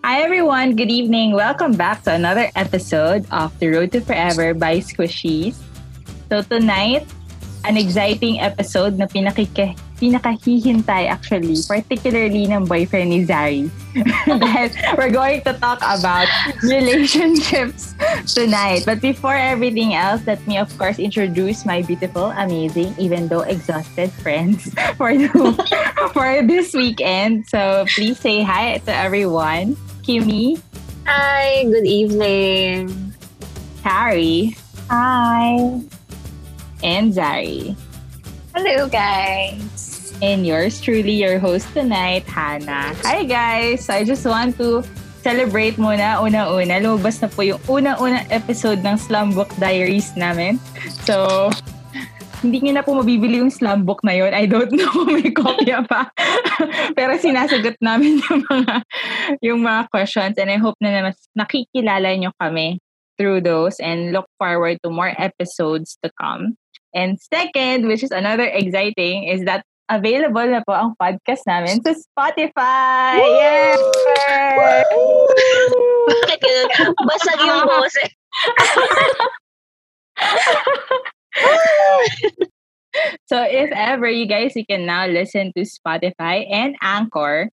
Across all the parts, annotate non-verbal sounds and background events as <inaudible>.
Hi everyone, good evening. Welcome back to another episode of The Road to Forever by Squishies. So tonight, an exciting episode na pinakike, pinakahihintay actually, particularly ng boyfriend ni Zari. <laughs> Dahil we're going to talk about relationships tonight. But before everything else, let me of course introduce my beautiful, amazing, even though exhausted friends <laughs> for, the, <laughs> for this weekend. So please say hi to everyone. Kimmy. Hi, good evening. Carrie. Hi. And Zari. Hello, guys. And yours truly, your host tonight, Hannah. Hi, guys. So I just want to celebrate muna, una-una. Lumabas na po yung una-una episode ng Slumbook Diaries namin. So, hindi nyo na po mabibili yung slam book na yun. I don't know <laughs> kung may kopya pa. <laughs> Pero sinasagot namin <laughs> yung mga, yung mga questions and I hope na mas nakikilala nyo kami through those and look forward to more episodes to come. And second, which is another exciting, is that available na po ang podcast namin sa Spotify! Yay! Bakit ganun? Basag yung boses. <laughs> so if ever you guys you can now listen to Spotify and Anchor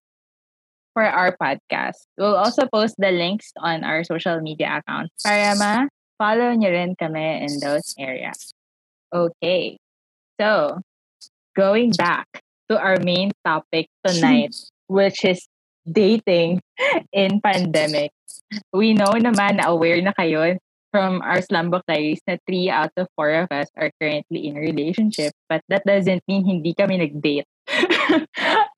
for our podcast. We'll also post the links on our social media accounts para ma-follow nyo rin kami in those areas. Okay. So, going back to our main topic tonight, <laughs> which is dating in pandemic. We know naman na aware na kayo from our Slumbook Diaries na three out of four of us are currently in a relationship. But that doesn't mean hindi kami nag-date. <laughs>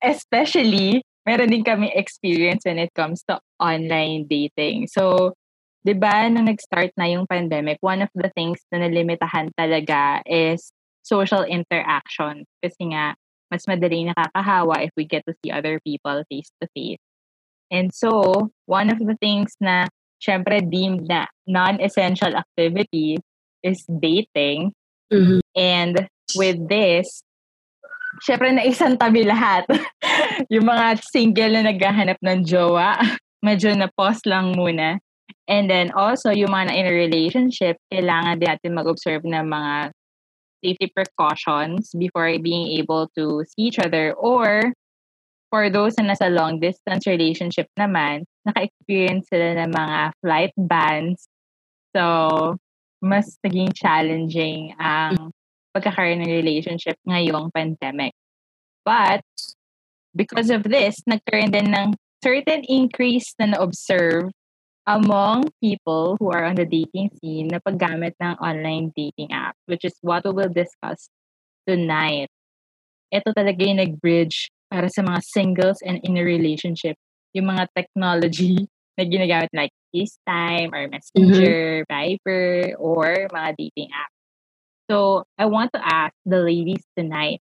Especially, meron din kami experience when it comes to online dating. So, di ba, nung nag-start na yung pandemic, one of the things na nalimitahan talaga is social interaction. Kasi nga, mas madali nakakahawa if we get to see other people face-to-face. And so, one of the things na syempre deemed na non-essential activity is dating. Mm-hmm. And with this, syempre na isang tabi lahat. <laughs> yung mga single na naghahanap ng jowa, <laughs> medyo na-pause lang muna. And then also, yung mga na in a relationship, kailangan din natin mag-observe ng mga safety precautions before being able to see each other or for those na nasa long distance relationship naman, naka-experience sila ng mga flight bans. So, mas naging challenging ang pagkakaroon ng relationship ngayong pandemic. But, because of this, nagkaroon din ng certain increase na na-observe among people who are on the dating scene na paggamit ng online dating app, which is what we will discuss tonight. Ito talaga yung nag-bridge para sa mga singles and in a relationship, yung mga technology <laughs> na ginagamit like FaceTime or Messenger, mm-hmm. Viber, or mga dating app. So, I want to ask the ladies tonight,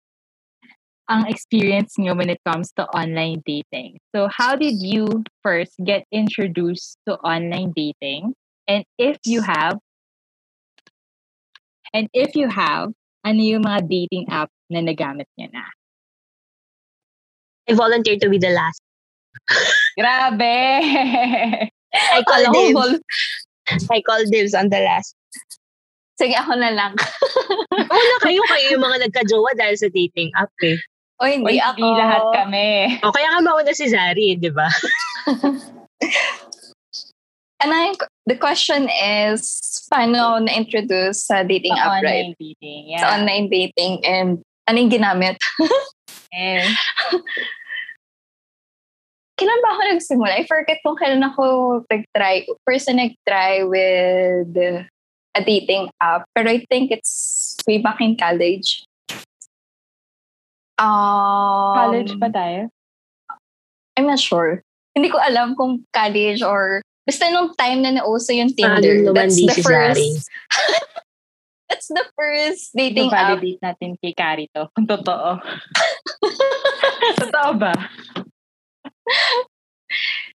ang experience nyo when it comes to online dating. So, how did you first get introduced to online dating? And if you have, and if you have, ano yung mga dating app na nagamit nyo na? I volunteer to be the last. Grabe! <laughs> I call dibs. I call dibs on the last. Sige, ako na lang. <laughs> Una kayo, kayo yung mga nagka-jowa dahil sa dating app eh. O hindi ako. Hindi lahat kami. O kaya nga mauna si Zari, di ba? <laughs> ano yung, the question is, paano ako na-introduce sa dating Sa app, online right? dating, yeah. Sa online dating and ano yung ginamit? Eh, kailan ba ako nagsimula? I forget kung kailan ako nag-try. First na nag-try with a dating app. Pero I think it's way back in college. Um, college pa tayo? I'm not sure. Hindi ko alam kung college or basta nung time na nauso yung Ah, Tinder. naman that's the si first. <laughs> That's the first dating app. validate natin kay Carrie to. Kung <laughs> totoo. <laughs> totoo ba?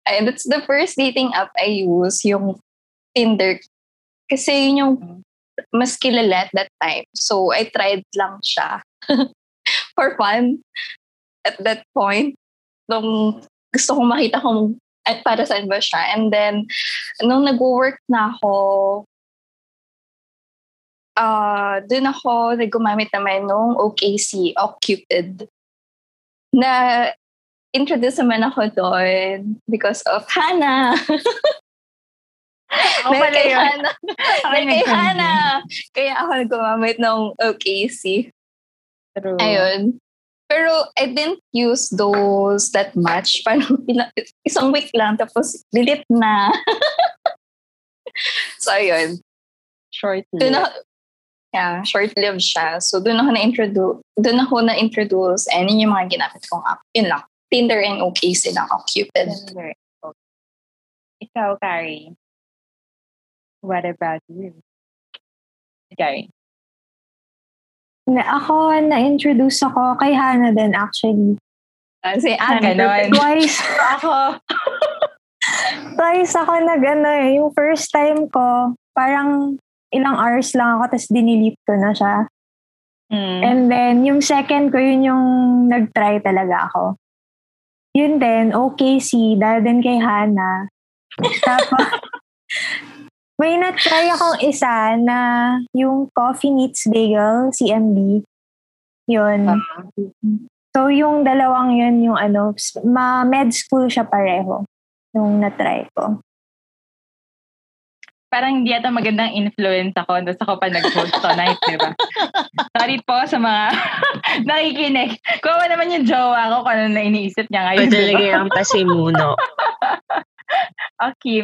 Ay, that's the first dating app I use, yung Tinder. Kasi yun yung mas kilala at that time. So, I tried lang siya <laughs> for fun at that point. Nung gusto kong makita kung at para saan ba siya. And then, nung nag-work na ako, uh, dun ako nagumamit naman nung OKC, Occupid. Na introduce naman ako doon because of Hannah. <laughs> Ako pala kay. Hannah. <laughs> Dahil kay. Hannah. Kaya ako gumamit ng OKC. True. Ayun. Pero I didn't use those that much. <laughs> Parang isang week lang, tapos delete na. so, ayun. Short Doon lived. ako, yeah, short-lived siya. So, doon ako na-introduce, doon ako na-introduce, and yun yung mga ginamit kong app. Yun lang. Tinder and OKC lang ako, Cupid. Tinder. Okay. Ikaw, Carrie. What about you? Carrie. Na, ako, na-introduce ako kay Hannah din actually. Ah, si Ah, Anne. ganon. Twice, <laughs> Ako. twice ako nag ano eh, yung first time ko, parang ilang hours lang ako, tapos dinelete ko na siya. Mm. And then, yung second ko, yun yung nag-try talaga ako. Yun din, OKC, dahil din kay Hannah. Tapos, <laughs> may na-try akong isa na yung Coffee Meets Bagel, CMB. Yun. So, yung dalawang yun, yung ano, ma-med school siya pareho. Yung na-try ko. Parang hindi ata magandang influence ako doon sa ako pa nag-host tonight, di ba? <laughs> Sorry po sa mga <laughs> nakikinig. Kuha naman yung jowa ko kung ano na iniisip niya ngayon. talaga Diba? yung pasimuno. <laughs> Okay,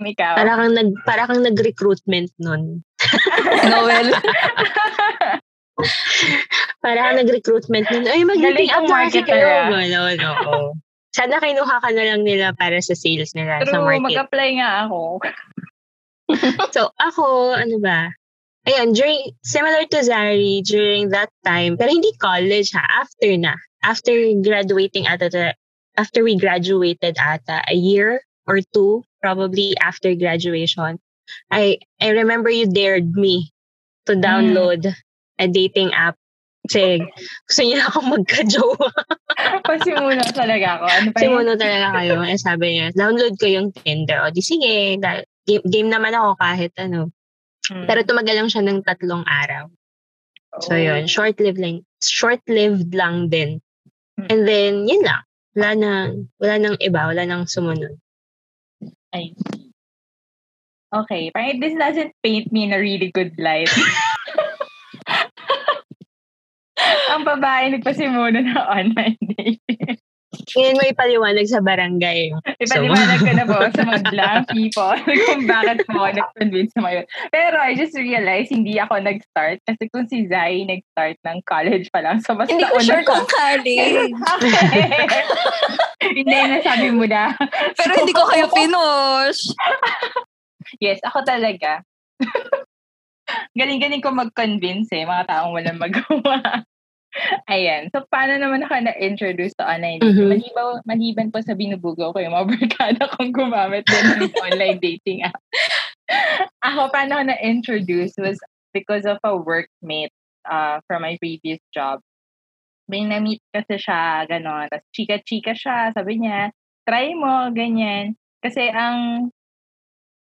ikaw. Para kang, nag, para kang nag-recruitment nun. Noel. Para kang nag-recruitment nun. Ay, Galing up na kasi kayo. ah. Ganon, oo. Sana kinuha ka na lang nila para sa sales nila sa True, market. mag-apply nga ako. <laughs> So, ako, ano ba? Ayun, during, similar to Zari, during that time, pero hindi college ha, after na. After graduating ata, after we graduated ata, a year or two, probably after graduation, I, I remember you dared me to download a dating app. Kasi gusto niya ako magka-jowa. <laughs> Pasimuno talaga ako. Ano pa muna talaga kayo. Eh, sabi niya, download ko yung Tinder. O di sige, da- game, game naman ako kahit ano. Hmm. Pero tumagal lang siya ng tatlong araw. So Oh. yun, short-lived lang, short-lived lang din. Hmm. And then, yun lang. Wala na, wala nang iba, wala nang sumunod. I see. Okay, parang this doesn't paint me in a really good light. <laughs> Ang babae nagpasimuno ng online dating. Ngayon mo ipaliwanag sa barangay. Ipaliwanag ko na po sa mga blank people <laughs> kung bakit po ako nag-convince sa mga yun. Pero I just realized hindi ako nag-start kasi kung si Zai nag-start ng college pa lang. So, basta Hindi ko sure kung college. <laughs> Hindi na sabi mo na. Pero hindi ko kayo <laughs> pinush. Yes, ako talaga. Galing-galing ko mag-convince eh, mga taong walang magawa. Ayan. So, paano naman ako na-introduce sa online dating? Mhm. Malibaw, maliban po sa binubugaw ko yung mga <laughs> barkada kong gumamit din ng online dating app. ako, paano ako na-introduce was because of a workmate uh, from my previous job. May na-meet kasi siya, gano'n. Tapos chika-chika siya. Sabi niya, try mo, ganyan. Kasi ang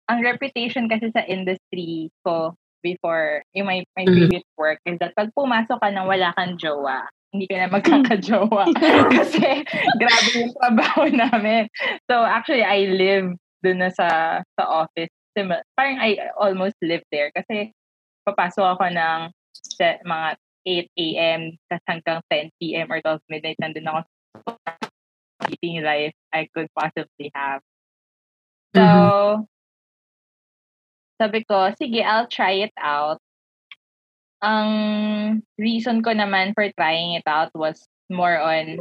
ang reputation kasi sa industry ko before yung my, my Mhm. previous work is that pag pumasok ka nang wala kang jowa, hindi ka na magkakajowa. <laughs> <laughs> kasi grabe yung trabaho <laughs> namin. So actually, I live dun na sa, sa office. Sim- Parang I almost live there kasi papasok ako ng se- mga 8 a.m. tas hanggang 10 p.m. or 12 midnight nandun ako sa life I could possibly have. So, sabi ko, sige, I'll try it out. Ang reason ko naman for trying it out was more on,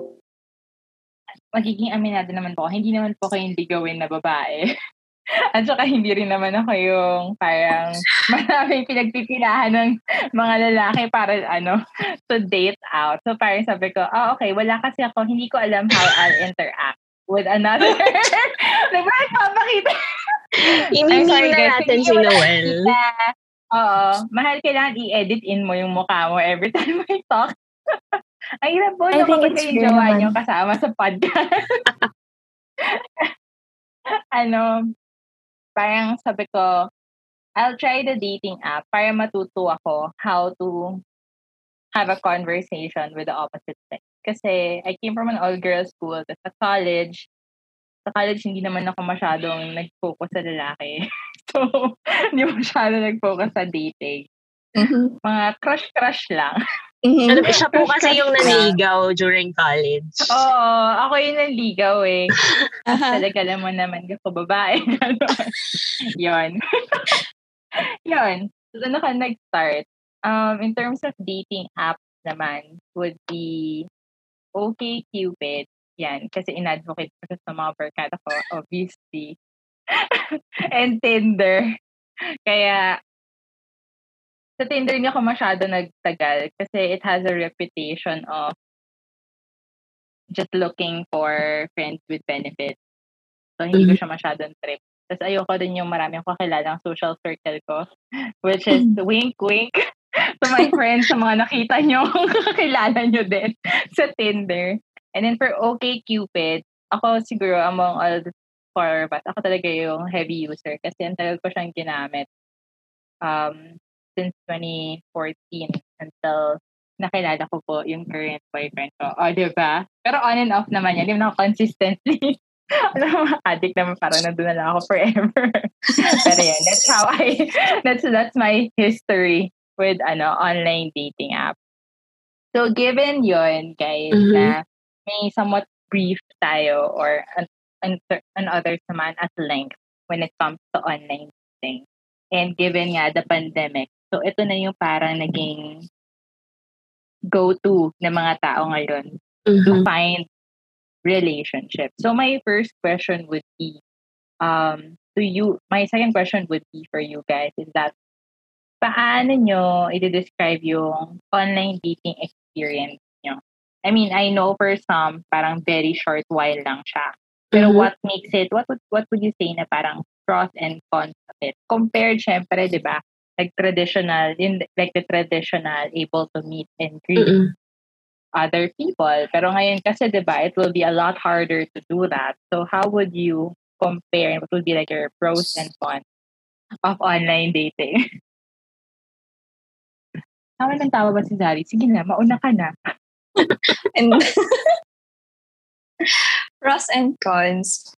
magiging aminado naman po hindi naman po kayo yung ligawin na babae. <laughs> At saka hindi rin naman ako yung parang <laughs> maraming pinagpipilahan ng mga lalaki para ano, to date out. So parang sabi ko, oh okay, wala kasi ako, hindi ko alam how I'll interact with another. <laughs> diba, papakita. <laughs> Na sorry, guys. natin si Noel. Na, oo, mahal kailangan i-edit in mo yung mukha mo every <laughs> time we talk. <laughs> Ang hirap po think kapag fair jowa nyo kasama sa podcast. ano, parang sabi ko, I'll try the dating app para matuto ako how to have a conversation with the opposite sex. Kasi I came from an all-girls school. Tapos sa college, sa college hindi naman ako masyadong nag-focus sa lalaki. <laughs> so, <laughs> hindi masyado nag-focus sa dating. Mhm. Mga crush-crush lang. Mhm. Ano, siya po kasi yung naniligaw during college. Oo, ako yung nanligaw eh. Aha. Talaga alam mo naman ako babae. <laughs> Yun. Yun. So, ano ka nag-start? Um, in terms of dating apps naman, would be okay Cupid. Yan. Kasi in-advocate ko sa mga barkada ko, obviously. <laughs> And Tinder. Kaya, sa Tinder hindi ako masyado nagtagal kasi it has a reputation of just looking for friends with benefits. So, hindi ko siya masyadong trip. Tapos ayoko din yung marami akong kakilalang social circle ko, which is wink, wink <laughs> to my friends, sa mga nakita nyo, <laughs> kakilala nyo din sa Tinder. And then for OkCupid, ako siguro among all the us, ako talaga yung heavy user kasi ang tagal ko siyang ginamit um, since 2014 until nakilala ko po yung current boyfriend ko. O, di ba? Pero on and off naman yan. Hindi ako consistently. <laughs> Alam mo, addict naman parang nandun na lang ako forever. <laughs> Pero yan, that's how I, <laughs> that's, that's my history with ano online dating app. So, given yon guys, Mhm. na may somewhat brief tayo or an, an, an others naman at length when it comes to online dating. And given nga the pandemic, so ito na yung parang naging go-to ng mga tao ngayon to Mhm. find relationship. So my first question would be, um, to you, my second question would be for you guys is that, paano nyo i-describe yung online dating experience? I mean, I know for some, parang very short while lang siya. Pero Mhm. what makes it, what would, what would you say na parang pros and cons of it? Compared, syempre, di ba, like traditional, in, like the traditional, able to meet and greet Mhm. other people. Pero ngayon kasi, di ba, it will be a lot harder to do that. So how would you compare and what would be like your pros and cons of online dating? <laughs> Tawa ng tawa ba si Zari? Sige na, mauna ka na. <laughs> And <laughs> pros and cons.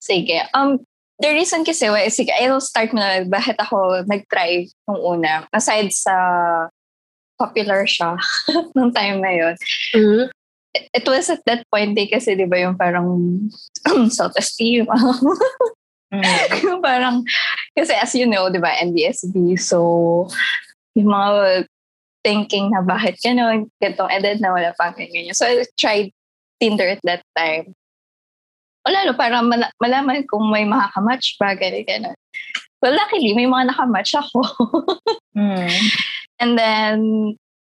Sige. Um, the reason kasi, why, sige, I'll start na bakit ako nag-try nung una. Aside sa popular siya <laughs> nung time na yun. Mhm. It was at that point day kasi, di ba, yung parang <clears throat> self-esteem. Mm. yung parang, kasi as you know, di ba, NBSB, so, yung mga thinking na bakit gano'n, ganitong edad na wala pa ganyan. So, I tried Tinder at that time. Wala, no, para mala- malaman kung may makakamatch ba, gano'n, gano'n. Well, luckily, may mga nakamatch ako. <laughs> Mm. And then,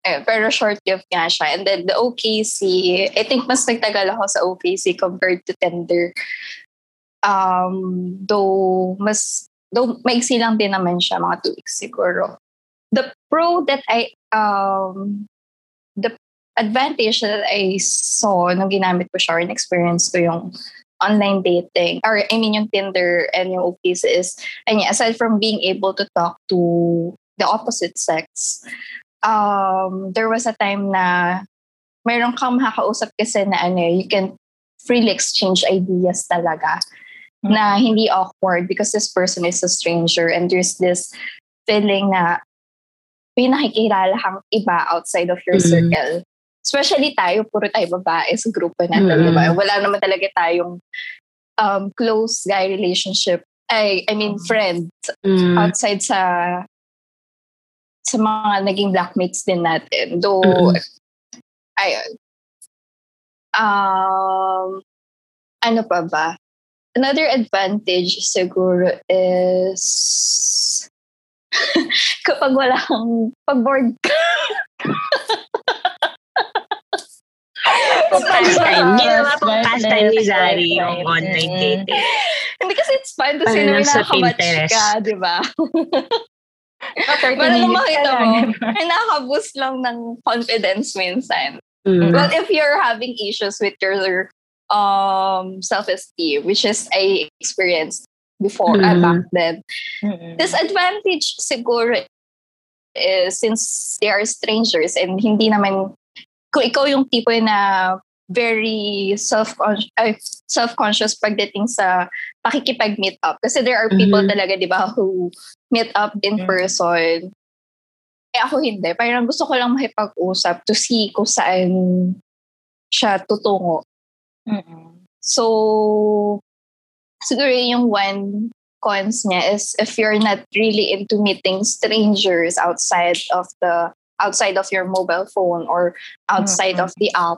eh, pero short gift nga siya. And then the OKC, I think mas nagtagal ako sa OKC compared to Tinder. Um, though, mas, though maiksi lang din naman siya, mga two weeks siguro. The pro that I, um, the advantage that I saw nung ginamit ko siya or experience ko yung online dating or I mean yung Tinder and yung OKC is and yeah, aside from being able to talk to the opposite sex um there was a time na mayroon kang makakausap kasi na ano you can freely exchange ideas talaga na hindi awkward because this person is a stranger and there's this feeling na may nakikilala kang iba outside of your Mhm. circle. Especially tayo, puro tayo babae sa grupo natin, Mhm. di ba? Wala naman talaga tayong um, close guy relationship. I, I mean, Mhm. friend Mhm. outside sa sa mga naging blackmates din natin. Though, Mhm. ayun. Um, ano pa ba? Another advantage siguro is <laughs> kapag wala kang pag bored ka. Pastime. Ginawa pong pastime ni Zari yung online Mm. dating. Hindi kasi it's fun to see na Pinterest. ka, di ba? Para Para lang makita mo, ay nakaka-boost lang ng confidence minsan. Mhm. Well, if you're having issues with your um self-esteem, which is I experienced before uh, Mhm. back then. Mm-mm. Disadvantage siguro is since they are strangers and hindi naman kung ikaw yung tipo na very self self-conscious pagdating sa pakikipag-meet up. Kasi there are people Mhm. talaga, di ba, who meet up in Mhm. person. Eh ako hindi. Parang gusto ko lang makipag-usap to see kung saan siya tutungo. Mm-mm. So, siguro yung one cons niya is if you're not really into meeting strangers outside of the outside of your mobile phone or outside Mm-mm. of the app,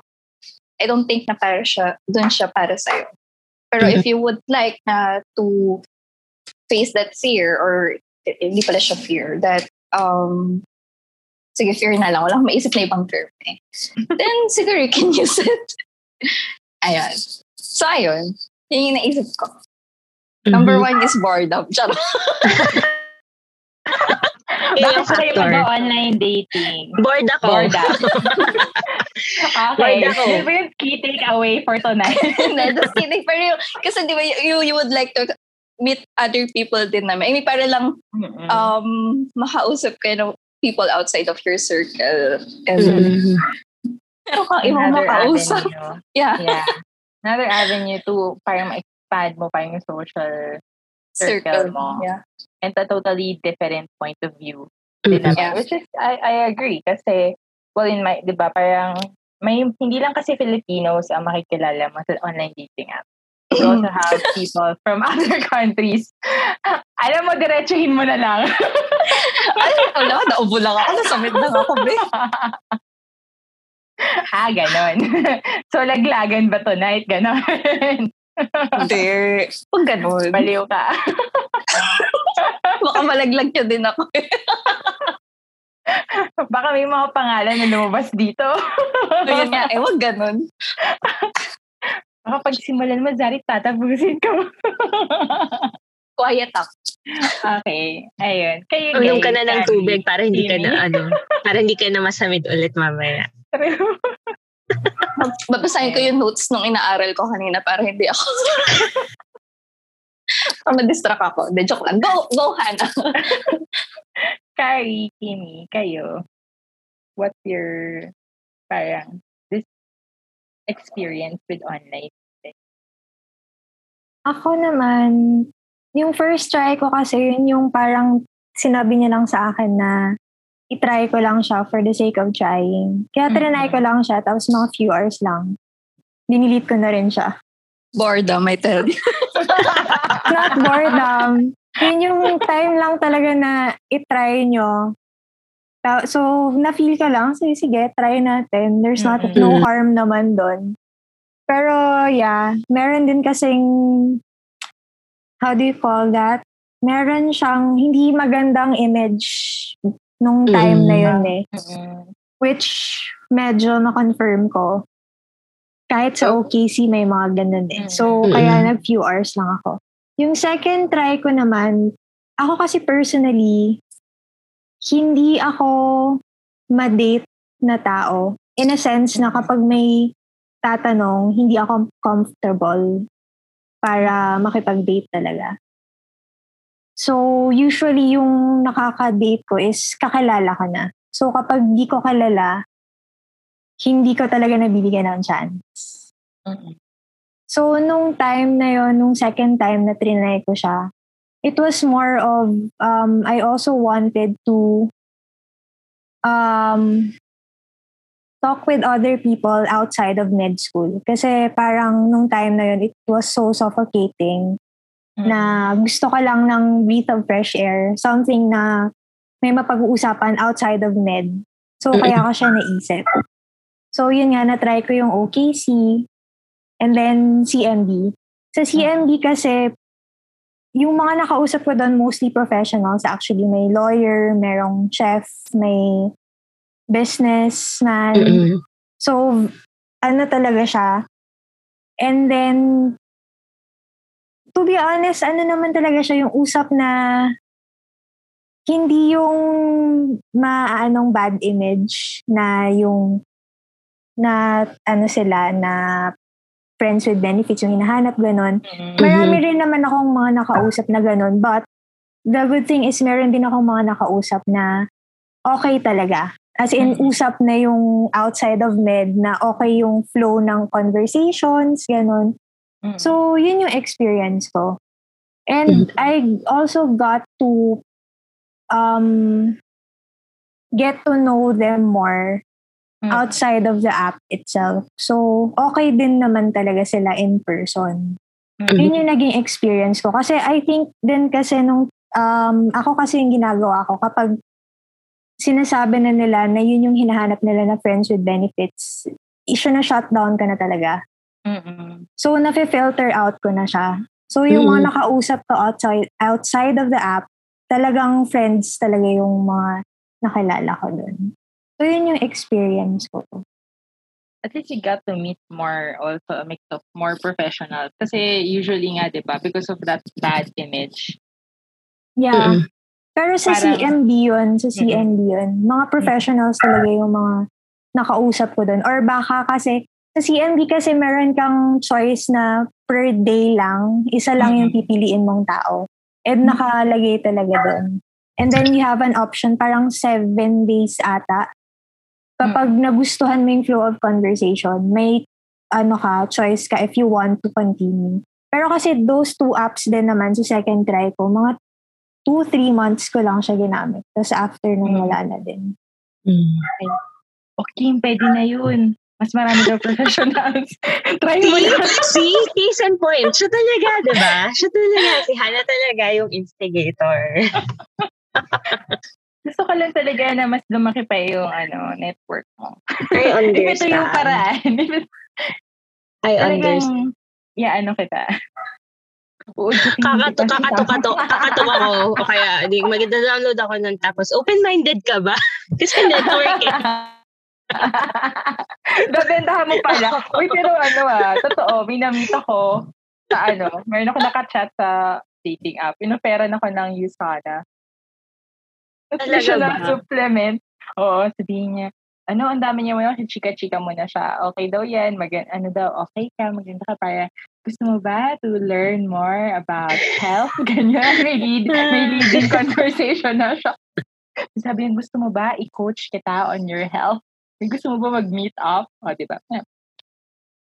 I don't think na para siya, dun siya para sa'yo. Pero if you would like na to face that fear or eh, hindi pala siya fear, that um sige, fear na lang. Walang maisip na ibang term eh. <laughs> Then, siguro you can use it. Ayan. So, ayun. Yun yung naisip ko. Number Mhm. one is boredom. Charot. Yun <laughs> Bakit yung pa kayo factor. mag-online dating? Bored ako. Bored ako. <laughs> okay. Bored ako. Yun ba yung key takeaway for tonight? <laughs> Hindi, just kidding. Pero yung, kasi di ba, you, you would like to meet other people din naman. I mean, para lang Mm-mm. um, makausap kayo ng people outside of your circle. And Mhm. pero kung ibang Another makausap. avenue. Yeah. Yeah. Another avenue to parang ma-expand mo pa yung social circle Circle. mo. Yeah. and a totally different point of view din Mhm. naman. Yeah. Which is, I, I agree. Kasi, well, in my, di ba, parang, may, hindi lang kasi Filipinos ang makikilala mo sa online dating app. You also <laughs> have people from <laughs> other countries. <laughs> Alam mo, diretsuhin mo na lang. Ay, wala, naubo lang ako. Nasamit lang ako, be. ah, ganon. so, laglagan ba tonight? Ganon. Hindi. Huwag ganun. Baliw ka. Baka malaglag niyo din ako. Baka may mga pangalan na lumabas dito. Ayun nga, eh, huwag ganun. Baka pagsimulan mo, Zari, tatapusin ko. Quiet ako. okay. Ayun. Kayo, Uminom guys, ka na ng tubig para hindi ka na ano, para hindi ka na masamid ulit mamaya. Babasahin ko yung notes nung inaaral ko kanina para hindi ako... <laughs> para ma-distract ako. De, joke lang. Go, go, Hannah. <laughs> Kari, Kimi, kayo. What's your, parang, this experience with online? Ako naman, yung first try ko kasi yun yung parang sinabi niya lang sa akin na itry ko lang siya for the sake of trying. Kaya trinay ko lang siya, tapos mga few hours lang. Dinilit ko na rin siya. Boredom, I tell you. <laughs> Not boredom. Yun yung time lang talaga na itry nyo. So, na-feel ka lang, sige, sige, try natin. There's not Mhm. no harm naman doon. Pero, yeah, meron din kasing, how do you call that? Meron siyang hindi magandang image nung time na yun eh. Mm-mm. Which, medyo na-confirm ko. Kahit sa OKC, may mga ganun eh. So, Mm. kaya nag-few hours lang ako. Yung second try ko naman, ako kasi personally, hindi ako ma-date na tao. In a sense na kapag may tatanong, hindi ako comfortable para makipag-date talaga. So, usually yung nakaka-date ko is kakilala ka na. So, kapag di ko kalala, hindi ko talaga nabibigyan ng chance. Mm-mm. So, nung time na yon nung second time na trinay ko siya, it was more of, um, I also wanted to um, talk with other people outside of med school. Kasi parang nung time na yon it was so suffocating na gusto ko lang ng breath of fresh air. Something na may mapag-uusapan outside of med. So, kaya ko siya naisip. So, yun nga, na-try ko yung OKC and then CMB. Sa CMB kasi, yung mga nakausap ko doon, mostly professionals. Actually, may lawyer, merong chef, may businessman. Mm-mm. So, ano talaga siya. And then, to be honest, ano naman talaga siya yung usap na hindi yung maanong bad image na yung na ano sila na friends with benefits, yung hinahanap, ganun. Mm. Marami rin naman akong mga nakausap na ganun. But, the good thing is, meron din akong mga nakausap na okay talaga. As in, Mhm. usap na yung outside of med na okay yung flow ng conversations, ganun. Mm. So, yun yung experience ko. And I also got to um, get to know them more Mm. outside of the app itself. So, okay din naman talaga sila in person. Mm. Yun yung naging experience ko. Kasi I think din kasi nung, um, ako kasi yung ginagawa ko kapag sinasabi na nila na yun yung hinahanap nila na friends with benefits, isyo na shutdown ka na talaga. Mm-mm. So, nafe-filter out ko na siya. So, yung Mm. mga nakausap ko outside, outside of the app, talagang friends talaga yung mga nakilala ko dun. So, yun yung experience ko. At least you got to meet more also a mix of more professionals. Kasi usually nga, di ba, because of that bad image. Yeah. Mm-mm. Pero sa Parang- CMB yun, sa CMB yun, mga professionals talaga yung mga nakausap ko dun. Or baka kasi, sa CMB kasi meron kang choice na per day lang, isa lang yung pipiliin mong tao. And nakalagay talaga dun. And then you have an option, parang seven days ata. Kapag nagustuhan mo yung flow of conversation, may ano ka, choice ka if you want to continue. Pero kasi those two apps din naman sa second try ko, mga two, three months ko lang siya ginamit. Tapos after nun, Mm. wala na din. Mm. Okay, pwede na yun. Mas marami daw professionals. <laughs> Try mo na. See? Case in point. Siya talaga, di ba? Siya talaga. Si Hannah talaga yung instigator. <laughs> Gusto ko lang talaga na mas lumaki pa yung ano, network mo. I If <laughs> ito understand. yung paraan. I understand. yeah, ano kita. Kakato, kakato, kato, kakato ako. O kaya, mag-download ako nun. Tapos, open-minded ka ba? Kasi network eh. <laughs> Babentahan mo pala. Uy, pero ano ah, totoo, may namit ako sa ano, meron ako nakachat sa dating app. Inoferan ako ng Usana. Tapos siya na supplement. Oo, sabihin niya, ano, ang dami niya mo, chika-chika mo na siya. Okay daw yan, mag ano daw, okay ka, maganda ka para, gusto mo ba to learn more about health? <laughs> Ganyan, may lead, may leading conversation na siya. Sabi niya, gusto mo ba i-coach kita on your health? Gusto mo ba mag-meet up? O, di ba? Yeah.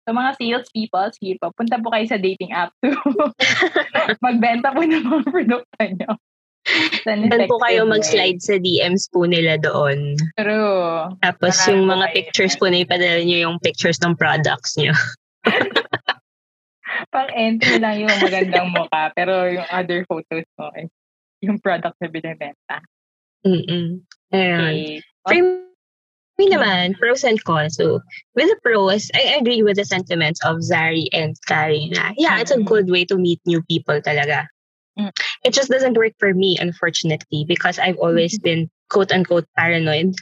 So, mga sales people, sige po, punta po kayo sa dating app to <laughs> magbenta po ng mga produkto nyo. Saan po kayo mag-slide sa DMs po nila doon. True. Tapos Marami yung mga pictures po na ipadala nyo yung pictures ng products nyo. <laughs> Pang entry lang yung magandang mukha, pero yung other photos mo is yung product na binibenta. Mm-mm. Ayun. Okay. For me naman, pros and cons. So, with the pros, I agree with the sentiments of Zari and Kari na, yeah, it's a Mm. good way to meet new people talaga. Mm. It just doesn't work for me, unfortunately, because I've always been quote-unquote paranoid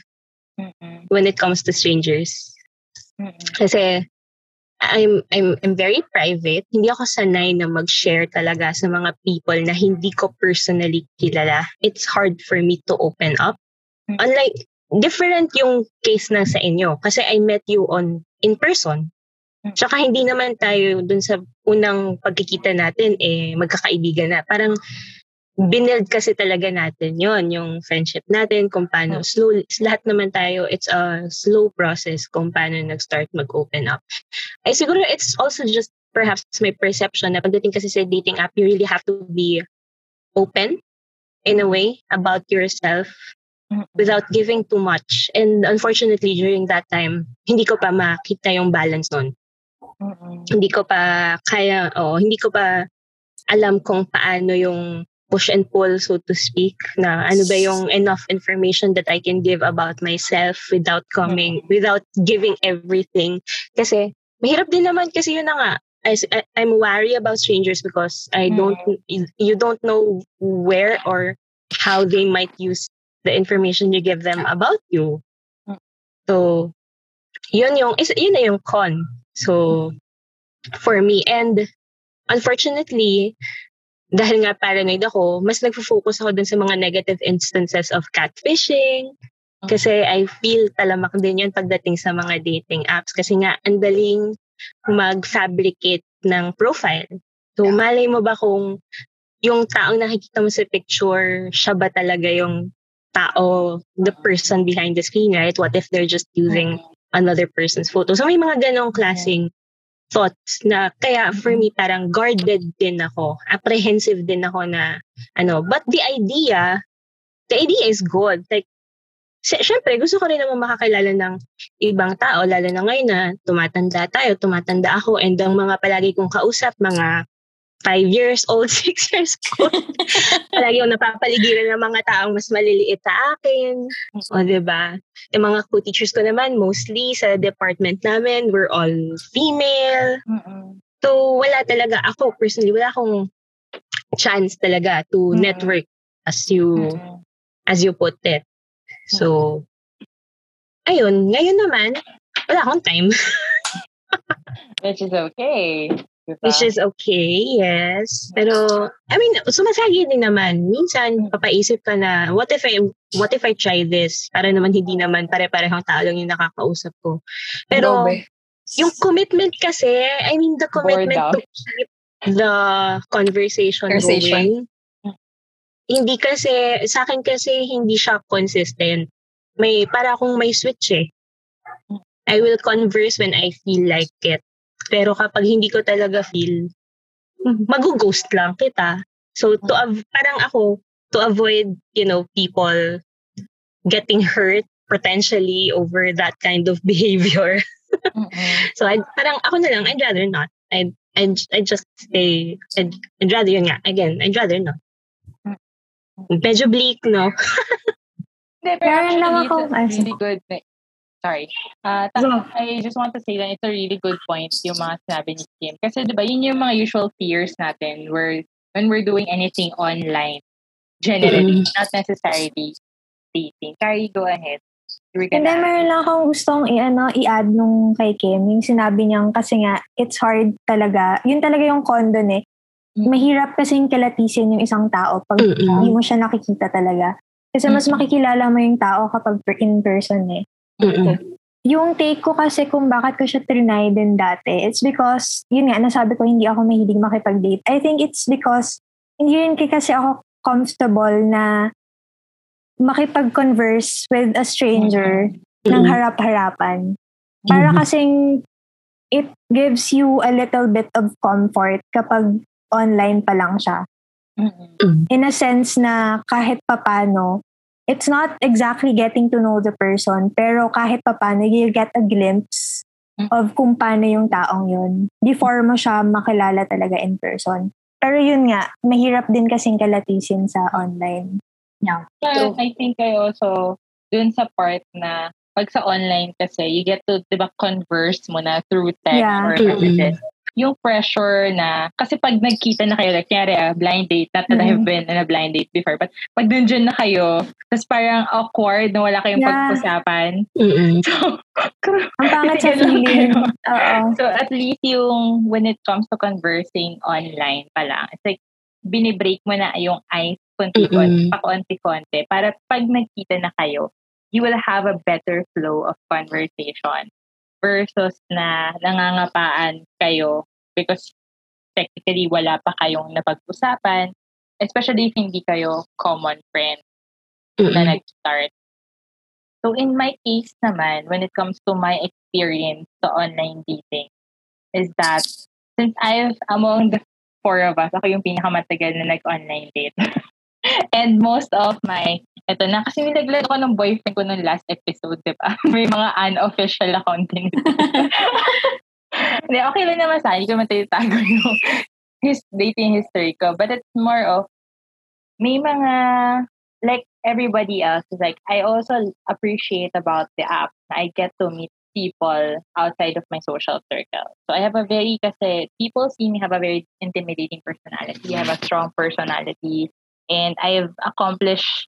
when it comes to strangers. Kasi I'm, I'm, I'm very private. Hindi ako sanay na mag-share talaga sa mga people na hindi ko personally kilala. It's hard for me to open up. Mm. Unlike, different yung case na sa inyo. Kasi I met you on in person. Mm. Tsaka hindi naman tayo dun sa unang pagkikita natin, eh, magkakaibigan na. Parang, binild kasi talaga natin yon yung friendship natin, kung paano Mm. slow, lahat naman tayo, it's a slow process kung paano nag-start mag-open up. Ay siguro it's also just perhaps my perception na pagdating kasi sa dating app, you really have to be open in a way about yourself. Without giving too much. And unfortunately, during that time, hindi ko pa makita yung balance nun. Mm-mm. Hindi ko pa kaya, o hindi ko pa alam kung paano yung push and pull, so to speak, na ano ba yung enough information that I can give about myself without coming, without giving everything. Kasi, mahirap din naman kasi yun na nga. I, I'm wary about strangers because I don't, you don't know where or how they might use the information you give them about you. Mm. So, yun yung, is, yun na yung con. So, for me. And, unfortunately, dahil nga paranoid ako, mas nagfo-focus ako dun sa mga negative instances of catfishing. Kasi I feel talamak din yun pagdating sa mga dating apps. Kasi nga, ang daling mag-fabricate ng profile. So, malay mo ba kung yung taong nakikita mo sa picture, siya ba talaga yung tao, the person behind the screen, right? What if they're just using another person's photo? So, may mga ganong klaseng thoughts na kaya for me parang guarded din ako apprehensive din ako na ano but the idea the idea is good like syempre gusto ko rin naman makakilala ng ibang tao lalo na ngayon na tumatanda tayo tumatanda ako and ang mga palagi kong kausap mga five years old, <laughs> six years old. <laughs> Palagi yung napapaligiran ng mga taong mas maliliit sa akin. O, ba diba? Yung mga co-teachers ko naman, mostly sa department namin, we're all female. Mm-mm. So, wala talaga. Ako, personally, wala akong chance talaga to Mm-mm. network as you Mm-mm. as you put it. So, ayun. Ngayon naman, wala akong time. <laughs> Which is okay. Diba? Which is okay, yes. Pero, I mean, sumasagi din naman. Minsan, papaisip ka na, what if I, what if I try this? Para naman hindi naman pare-parehong tao lang yung nakakausap ko. Pero, Go, be. yung commitment kasi, I mean, the commitment out. to keep the conversation, Conversation. going. Hindi kasi, sa akin kasi, hindi siya consistent. May, para akong may switch eh. I will converse when I feel like it. Pero kapag hindi ko talaga feel, mag-ghost lang kita. So, to av- parang ako, to avoid, you know, people getting hurt potentially over that kind of <laughs> behavior. Mm-mm. So, I, parang ako na lang, I'd rather not. I'd, I'd, I'd just stay, I'd, I'd rather, yun nga, again, I'd rather not. Medyo bleak, no? <laughs> Hindi, pero Meron lang ay, it's really good, sorry. Uh, Go. I just want to say that it's a really good point yung mga sinabi ni Kim. Kasi di ba, yun yung mga usual fears natin where when we're doing anything online, generally, not necessarily dating. Carrie, go ahead. Gonna- meron lang akong gustong i-ano, i-add nung kay Kim. Yung sinabi niyang kasi nga, it's hard talaga. Yun talaga yung condon eh. Mahirap kasing kilatisin yung isang tao pag hindi mo siya nakikita talaga. Kasi mas makikilala mo yung tao kapag in person eh. Mm-mm. Yung take ko kasi kung bakit ko siya trinay din dati, it's because, yun nga, nasabi ko hindi ako mahilig makipag-date. I think it's because, hindi rin kasi ako comfortable na makipag-converse with a stranger ng Mm-mm. harap-harapan. Para Mhm. kasing it gives you a little bit of comfort kapag online pa lang siya. Mm-mm. In a sense na kahit papano, it's not exactly getting to know the person, pero kahit papano, you get a glimpse of kung paano yung taong yun before mo siya makilala talaga in person. Pero yun nga, mahirap din kasing kalatisin sa online. Yeah, True. I think I also, dun sa part na, pag sa online kasi, you get to, di ba, converse mo na through text Yeah. or messages. Yung pressure na, kasi pag nagkita na kayo, like, kanyari, ah, blind date, not that I have been in a blind date before, but pag dun dyan na kayo, tapos parang awkward na wala kayong Yeah. pag-usapan. Mm-mm. <laughs> So, Ang pangit sa feeling. Oo. So at least yung when it comes to conversing online pa lang, it's like binibreak mo na yung ice konti-konti, Mm-mm. pakonti-konti para pag nagkita na kayo, you will have a better flow of conversation versus na nangangapaan kayo because technically wala pa kayong napag-usapan, especially if hindi kayo common friend na Mm-mm. nag-start. So in my case naman, when it comes to my experience to online dating, is that since I've, among the four of us, ako yung pinakamatagal na nag-online date. <laughs> <laughs> And most of my, eto na, kasi nilaglag ako ng boyfriend ko nung last episode, di ba? <laughs> May mga unofficial account din. Hindi, okay lang naman sa akin. Hindi ko matitago yung his dating history ko. But it's more of, may mga like everybody else is like I also appreciate about the app I get to meet people outside of my social circle. So I have a very kasi people see me have a very intimidating personality. I have a strong personality and I've accomplished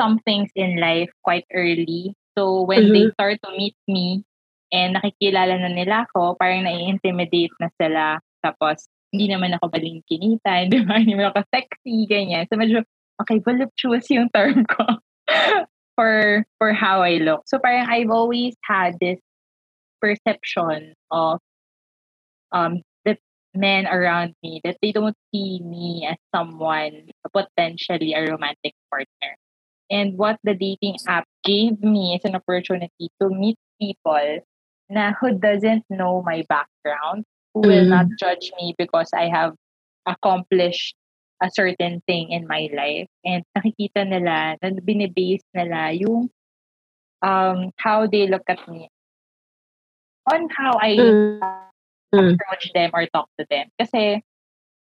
some things in life quite early. So when they start to meet me and nakikilala na nila ako, parang nai-intimidate na sila. Tapos hindi naman ako balingkinita, <laughs> hindi naman, hindi naman ako sexy, ganyan. So medyo okay, voluptuous yung term <laughs> ko for for how I look. So parang I've always had this perception of um, men around me that they don't see me as someone potentially a romantic partner. And what the dating app gave me is an opportunity to meet people na who doesn't know my background, who will not judge me because I have accomplished a certain thing in my life. And nakikita nila, na binibase nila yung um, how they look at me on how I Mm. Approach them or talk to them. Kasi,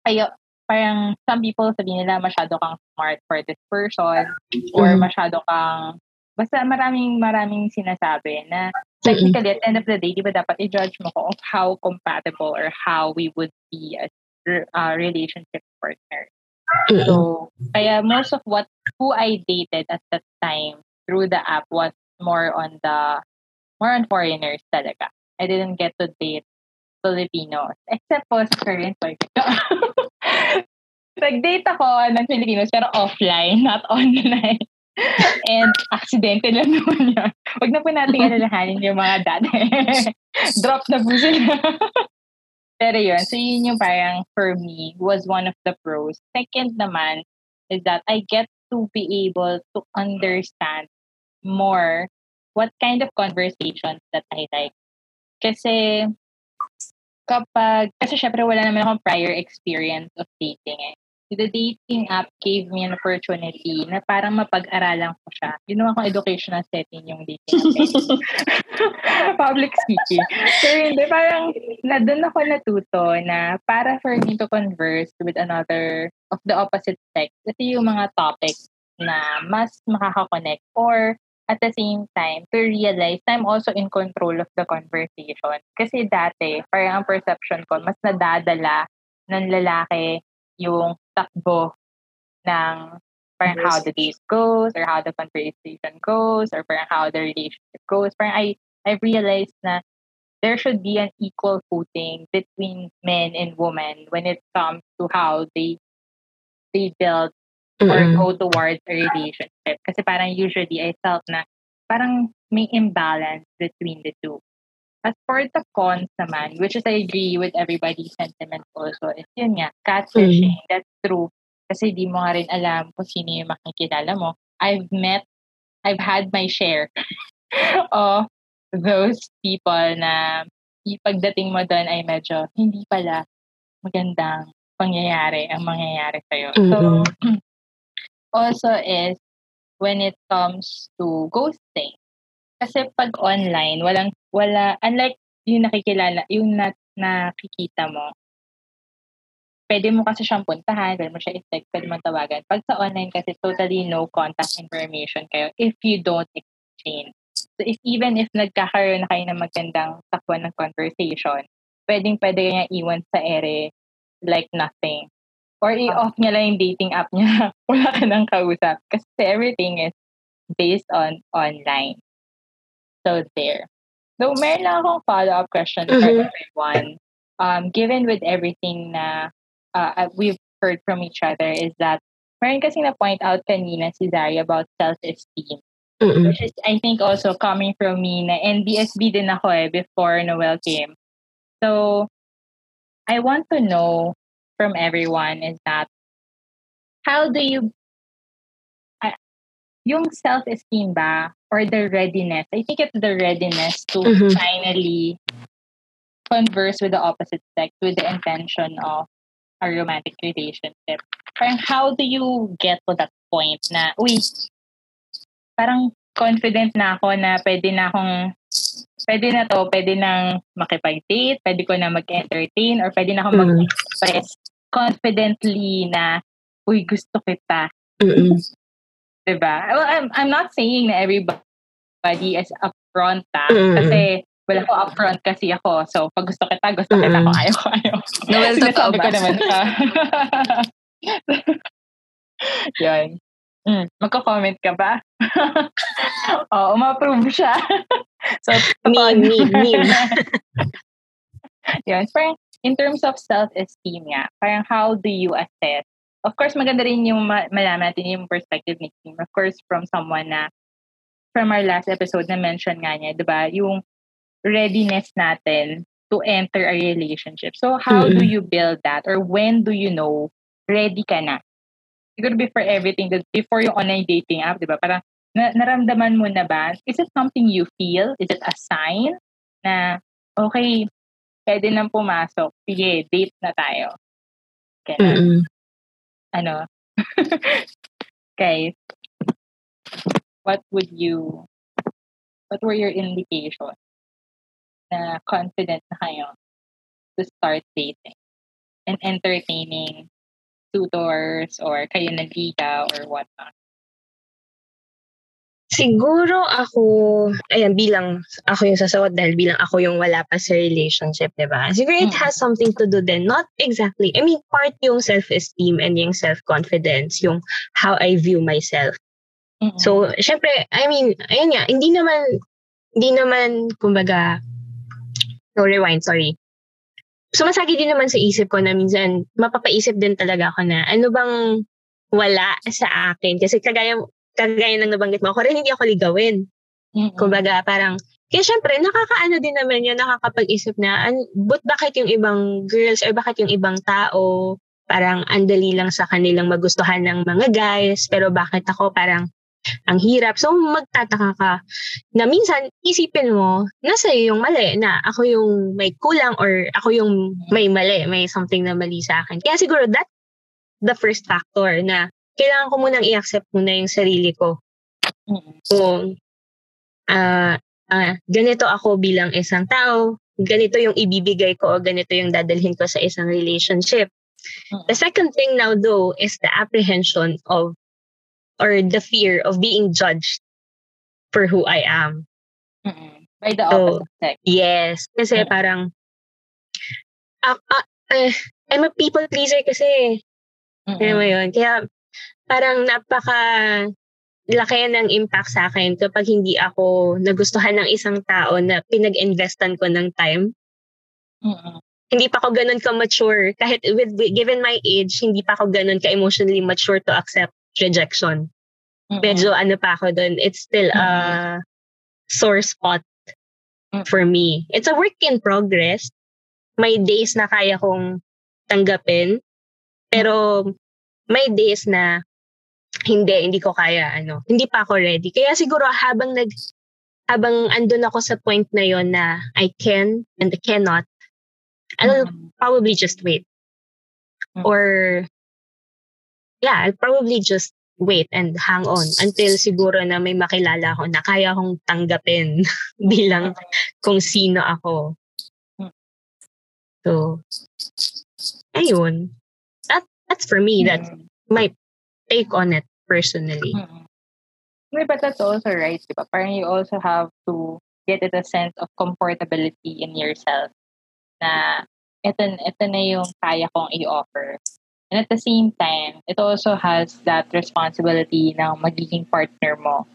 ayo, parang some people sabihin nila masyado kang smart for this person or Mm. masyado kang basta maraming maraming sinasabi na technically at the end of the day, di ba dapat i-judge mo kung how compatible or how we would be as uh, relationship partner. Mm-mm. So, kaya most of what who I dated at that time through the app was more on the more on foreigners talaga. I didn't get to date Filipinos except po sa current boyfriend ko. Nag-date ako ng Filipinos pero offline, not online. <laughs> And aksidente lang naman yun. Huwag na po natin <laughs> alalahanin yung mga dati. <laughs> Drop na po sila. pero yun, so yun yung parang for me was one of the pros. Second naman is that I get to be able to understand more what kind of conversations that I like. Kasi kapag, kasi syempre wala naman akong prior experience of dating eh. The dating app gave me an opportunity na parang mapag-aralan ko siya. Yun naman kung educational setting yung dating app. eh. <laughs> Public speaking. So hindi, parang na doon ako natuto na para for me to converse with another of the opposite sex, kasi yung mga topics na mas makakakonect or at the same time, to realize I'm also in control of the conversation. Kasi dati, parang ang perception ko, mas nadadala ng lalaki yung takbo ng parang how the date goes or how the conversation goes or parang how the relationship goes. Parang I, I realized na there should be an equal footing between men and women when it comes to how they they build or Mm-mm. go towards a relationship. Kasi parang usually I felt na parang may imbalance between the two. As for the cons naman, which is I agree with everybody's sentiment also, is yun nga, catfishing. That's true. Kasi di mo nga rin alam kung sino yung makikilala mo. I've met, I've had my share <laughs> of those people na pagdating mo doon ay medyo hindi pala magandang pangyayari ang mangyayari sa'yo. So, <clears throat> also is when it comes to ghosting. Kasi pag online, walang, wala, unlike yung nakikilala, yung na, nakikita mo, pwede mo kasi siyang puntahan, pwede mo siya i-text, pwede mo tawagan. Pag sa online kasi, totally no contact information kayo if you don't exchange. So if even if nagkakaroon na kayo ng magandang takbuhan ng conversation, pwedeng pwede niya iwan sa ere like nothing. Or i-off niya lang yung dating app niya. <laughs> Wala ka nang kausap. Kasi everything is based on online. So there. So meron lang akong follow-up question for Mhm. everyone. Um, given with everything na uh, we've heard from each other is that meron kasi na-point out kanina si Zari about self-esteem. Mm-mm. Which is, I think, also coming from me na NBSB din ako eh before Noel came. So, I want to know from everyone is that how do you uh, yung self-esteem ba or the readiness, I think it's the readiness to Mhm. finally converse with the opposite sex with the intention of a romantic relationship. Parang how do you get to that point na, uy, parang confident na ako na pwede na akong pwede na to, pwede nang makipag-date, pwede ko na mag-entertain, or pwede na akong Mhm. mag-express confidently na, uy, gusto kita. Mm-mm. Diba? Well, I'm, I'm not saying na everybody is upfront ah. Mm-mm. Kasi wala ko upfront kasi ako. So, pag gusto kita, gusto kita. Mm-mm. Kung ayaw ko, ayaw. Noel, totoo ba? ko naman siya. <laughs> Yun. Mm, magko-comment ka ba? <laughs> Oo, ma-approve siya. <laughs> so, Meme, meme, meme. Yun. Parang, in terms of self-esteem nga, parang how do you assess? Of course, maganda rin yung ma- malaman natin yung perspective ni Kim. Of course, from someone na, from our last episode na mention nga niya, di ba, yung readiness natin to enter a relationship. So how mm-hmm. do you build that or when do you know ready ka na? Siguro before everything, before yung online dating app, di ba? Parang na, naramdaman mo na ba? Is it something you feel? Is it a sign na, okay, pwede nang pumasok. Sige, date na tayo. Mm-hmm. Ano? <laughs> guys, what would you, what were your indications na confident na kayo to start dating and entertaining tutors or kayo nagligaw or whatnot? Siguro ako, ayan, bilang ako yung sasagot dahil bilang ako yung wala pa sa relationship, di ba? Siguro it has something to do then. Not exactly. I mean, part yung self-esteem and yung self-confidence, yung how I view myself. Mm-hmm. So, syempre, I mean, ayun nga, hindi naman, hindi naman, kumbaga, no, rewind, sorry. Sumasagi din naman sa isip ko na minsan, mapapaisip din talaga ako na, ano bang wala sa akin? Kasi kagaya, kagaya ng nabanggit mo, ako rin hindi ako ligawin. Mm-hmm. Kumbaga, parang, kaya syempre, nakakaano din naman yun, nakakapag-isip na, an, but bakit yung ibang girls or bakit yung ibang tao, parang andali lang sa kanilang magustuhan ng mga guys, pero bakit ako parang ang hirap. So, magtataka ka na minsan, isipin mo, nasa yung mali, na ako yung may kulang or ako yung may mali, may something na mali sa akin. Kaya siguro that the first factor na kailangan ko munang i-accept muna yung sarili ko. Kung uh, uh, ganito ako bilang isang tao, ganito yung ibibigay ko o ganito yung dadalhin ko sa isang relationship. The second thing now though is the apprehension of or the fear of being judged for who I am. Mm-mm. By the opposite so, sex. Yes. Kasi mm-hmm. parang uh, uh, uh, I'm a people pleaser kasi. Mm-hmm. Ano mo yun? Kaya parang napaka laki ng impact sa akin kapag hindi ako nagustuhan ng isang tao na pinag-investan ko ng time. Mm-hmm. Hindi pa ako ganun ka-mature. Kahit with, given my age, hindi pa ako ganun ka-emotionally mature to accept rejection. Mm-hmm. Medyo ano pa ako doon. It's still mm-hmm. a sore spot mm-hmm. for me. It's a work in progress. May days na kaya kong tanggapin. Pero may days na hindi, hindi ko kaya, ano, hindi pa ako ready. Kaya siguro habang nag, habang andun ako sa point na yon na I can and I cannot, I'll mm-hmm. probably just wait. Mm-hmm. Or, yeah, I'll probably just wait and hang on until siguro na may makilala ako na kaya kong tanggapin <laughs> bilang kung sino ako. Mm. So, ayun. That, that's for me. That's mm. my take on it personally. Mm-hmm. But that's also right, diba? Parang you also have to get it a sense of comfortability in yourself na ito, ito na yung kaya kong i-offer. And at the same time, it also has that responsibility ng magiging partner mo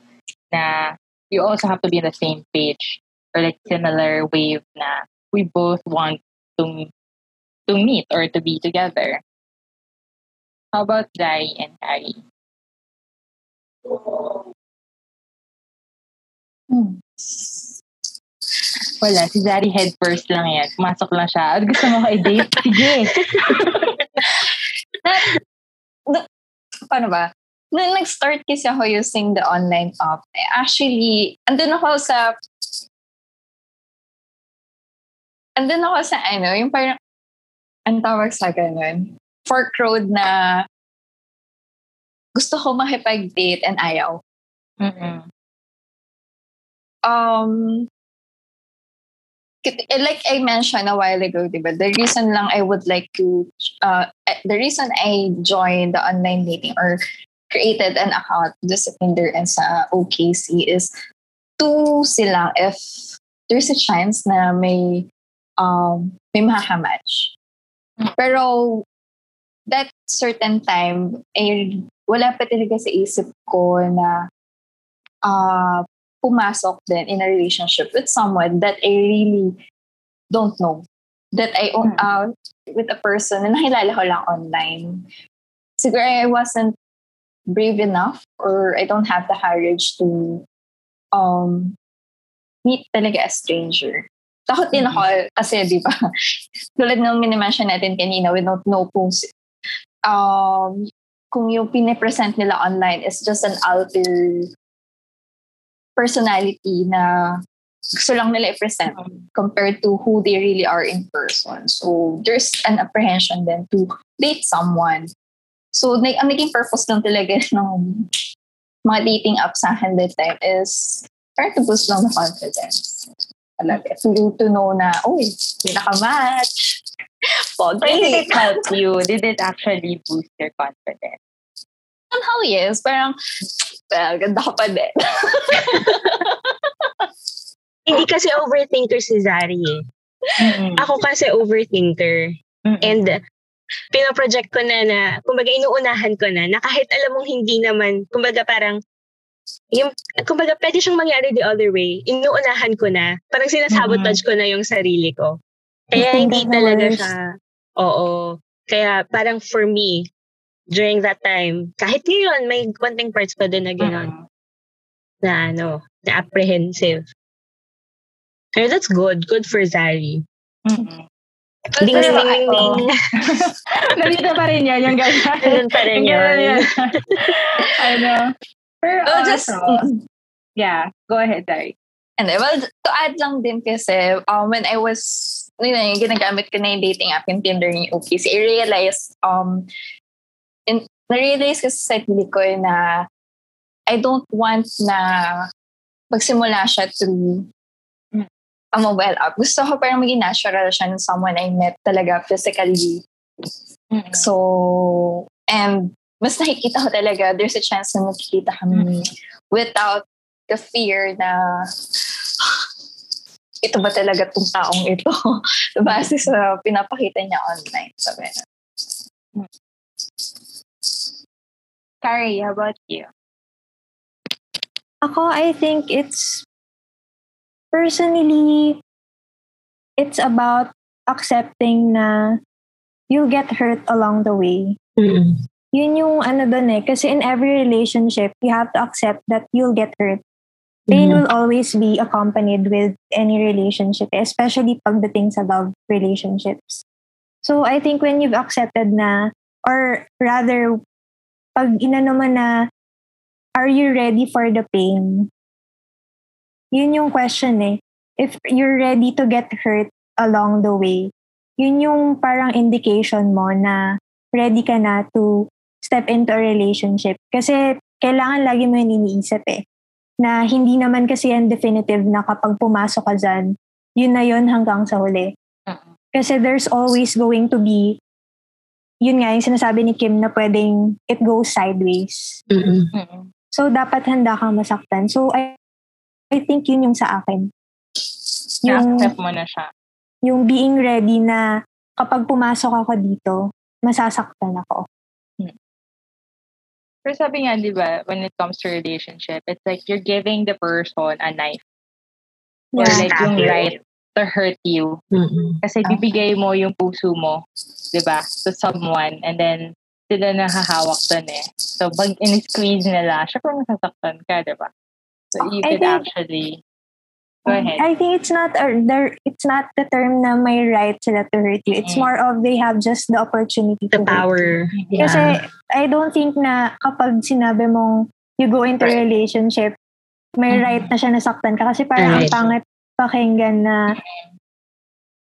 na you also have to be on the same page or like similar wave na we both want to to meet or to be together. How about Jai and Carrie? Hmm. Wala, si Zari head first lang yan. Pumasok lang siya. At gusto mo kay date? <laughs> Sige. Paano ba? Nung nag-start kasi ako using the online app, actually, andun ako sa andun ako sa ano, yung parang, ang tawag sa ganun, fork road na gusto ko makipag-date and ayaw. Mm-hmm. Um, like I mentioned a while ago, diba, the reason lang I would like to, uh, eh, the reason I joined the online dating or created an account just sa Tinder and sa OKC is to silang if there's a chance na may um, may makamatch. Mm. Pero that certain time, eh, wala pa talaga sa isip ko na uh, pumasok din in a relationship with someone that I really don't know. That I own hmm. out with a person na nakilala ko lang online. Siguro I wasn't brave enough or I don't have the courage to um meet talaga a stranger. Takot din ako kasi, di ba, <laughs> tulad ng minimension natin kanina, we don't know kung, um, kung yung pinipresent nila online is just an alter personality na gusto lang nila i-present mm-hmm. compared to who they really are in person. So, there's an apprehension then to date someone. So, na- ang naging purpose lang talaga <laughs> ng mga dating apps sa akin that time is try to boost lang the confidence. Talaga. To, to know na, oh, hindi nakamatch. But did Pogi. it help you? Did it actually boost your confidence? Somehow, yes. Parang, well, ganda ka pa din. <laughs> Hindi kasi overthinker si Zari eh. Mm-mm. Ako kasi overthinker. Mm-mm. And pinoproject ko na na, kumbaga inuunahan ko na, na kahit alam mong hindi naman, kumbaga parang, yung, kumbaga pwede siyang mangyari the other way, inuunahan ko na, parang sinasabotage ko na yung sarili ko. Kaya You think hindi talaga worst. siya, oo. Kaya parang for me, during that time, kahit ngayon, may konting parts pa din na gano'n, Mm-mm. na ano, na apprehensive. Pero that's good. Good for Zari. Mm-mm. Ding, ding, ding, ding, ako- ding. Nandito pa rin yan, yung <laughs> ganyan. Ganun pa rin yun. yan. <laughs> ano. Pero Well, just, yeah, go ahead, Dari. And well, to add lang din kasi, um, when I was, yun na, yung ginagamit ko na yung dating app, yung Tinder, yung OKC, I realized, um, in, na-realize kasi sa sarili ko na I don't want na magsimula siya through a mobile app. Gusto ko parang maging natural siya ng someone I met talaga physically. Mm-mm. So, and mas nakikita ko talaga, there's a chance na magkikita kami without the fear na ito ba talaga tong taong ito? <laughs> Base sa pinapakita niya online. So, ganun. Carrie, how about you? Ako, I think it's personally, it's about accepting na you'll get hurt along the way. Mm-mm. Yun yung ano dun eh. Kasi in every relationship, you have to accept that you'll get hurt. Pain Mhm. will always be accompanied with any relationship, especially pagdating sa love relationships. So I think when you've accepted na, or rather, pag mo na, are you ready for the pain? Yun yung question eh. If you're ready to get hurt along the way, yun yung parang indication mo na ready ka na to step into a relationship. Kasi kailangan lagi mo yun iniisip eh. Na hindi naman kasi yan definitive na kapag pumasok ka dyan, yun na yun hanggang sa huli. Kasi there's always going to be, yun nga yung sinasabi ni Kim na pwedeng it goes sideways. So, dapat handa kang masaktan. So, I, I think yun yung sa akin. Yung, Na-accept mo na siya. yung being ready na kapag pumasok ako dito, masasaktan ako. Pero sabi nga, di ba, when it comes to relationship, it's like you're giving the person a knife. Or Yeah. like yung right to hurt you. Mm-mm. Kasi bibigay mo yung puso mo, di ba, to someone. And then, sila nahahawak dun eh. So, pag in-squeeze nila, syempre masasaktan ka, di ba? So, you I could think- actually, go ahead. I think it's not a, there, it's not the term na may right sila to hurt you. It's more of they have just the opportunity The to hurt you. power. Yeah. Kasi I don't think na kapag sinabi mong you go into a relationship, may Mhm. right na siya nasaktan ka. Kasi parang Right. ang pangit pakinggan na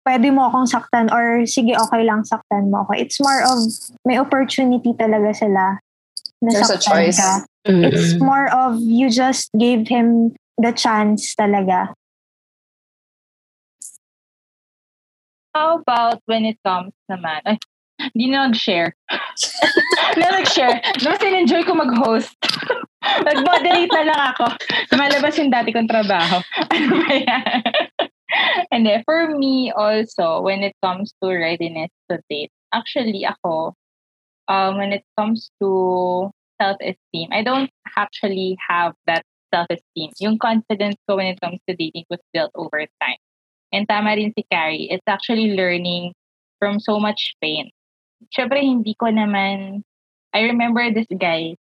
pwede mo akong saktan or sige, okay lang, saktan mo ako. It's more of may opportunity talaga sila na There's a saktan choice. ka. Mm-mm. It's more of you just gave him the chance talaga. How about when it comes naman? Ay, hindi na nag-share. Na nag-share. Mas enjoy ko mag-host. <laughs> Mag-moderate na lang ako. Malabas yung dati kong trabaho. <laughs> Ano ba yan? And for me also, when it comes to readiness to date, actually ako, um, when it comes to self-esteem, I don't actually have that self-esteem. Yung confidence ko when it comes to dating was built over time. And tama rin si Carrie, it's actually learning from so much pain. Siyempre, hindi ko naman, I remember this guy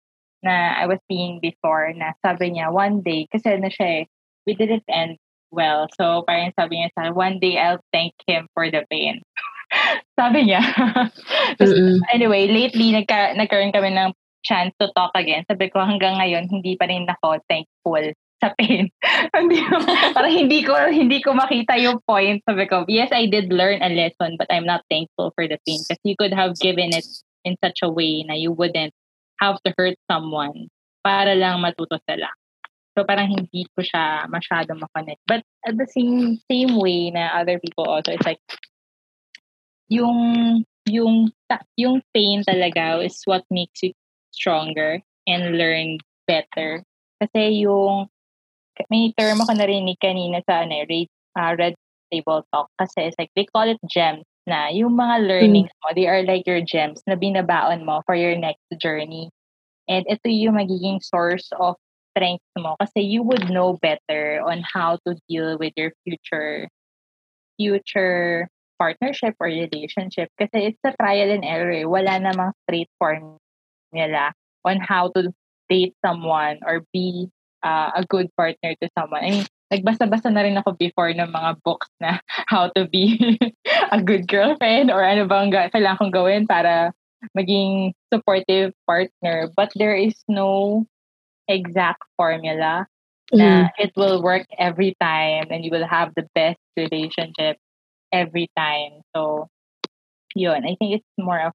na I was seeing before na sabi niya, one day, kasi ano siya eh, we didn't end well. So parang sabi niya sa one day I'll thank him for the pain. <laughs> sabi niya. <laughs> anyway, lately nagka, nagkaroon kami ng chance to talk again. Sabi ko hanggang ngayon hindi pa rin ako thankful sa pain. <laughs> hindi parang hindi ko hindi ko makita yung point. Sabi ko, yes, I did learn a lesson but I'm not thankful for the pain because you could have given it in such a way na you wouldn't have to hurt someone para lang matuto sila. So parang hindi ko siya masyado makonect. But at the same same way na other people also, it's like yung yung yung pain talaga is what makes you stronger and learn better. Kasi yung may term ako narinig kanina sa ano, red, uh, red table talk kasi it's like they call it gems na yung mga learnings mo, they are like your gems na binabaon mo for your next journey. And ito yung magiging source of strength mo kasi you would know better on how to deal with your future future partnership or relationship kasi it's a trial and error. Wala namang straight formula on how to date someone or be uh, a good partner to someone. I mean, nagbasa-basa na rin ako before ng mga books na <laughs> how to be <laughs> a good girlfriend or ano bang kailangan kong gawin para maging supportive partner. But there is no exact formula mm. na it will work every time and you will have the best relationship every time. So, yun. I think it's more of,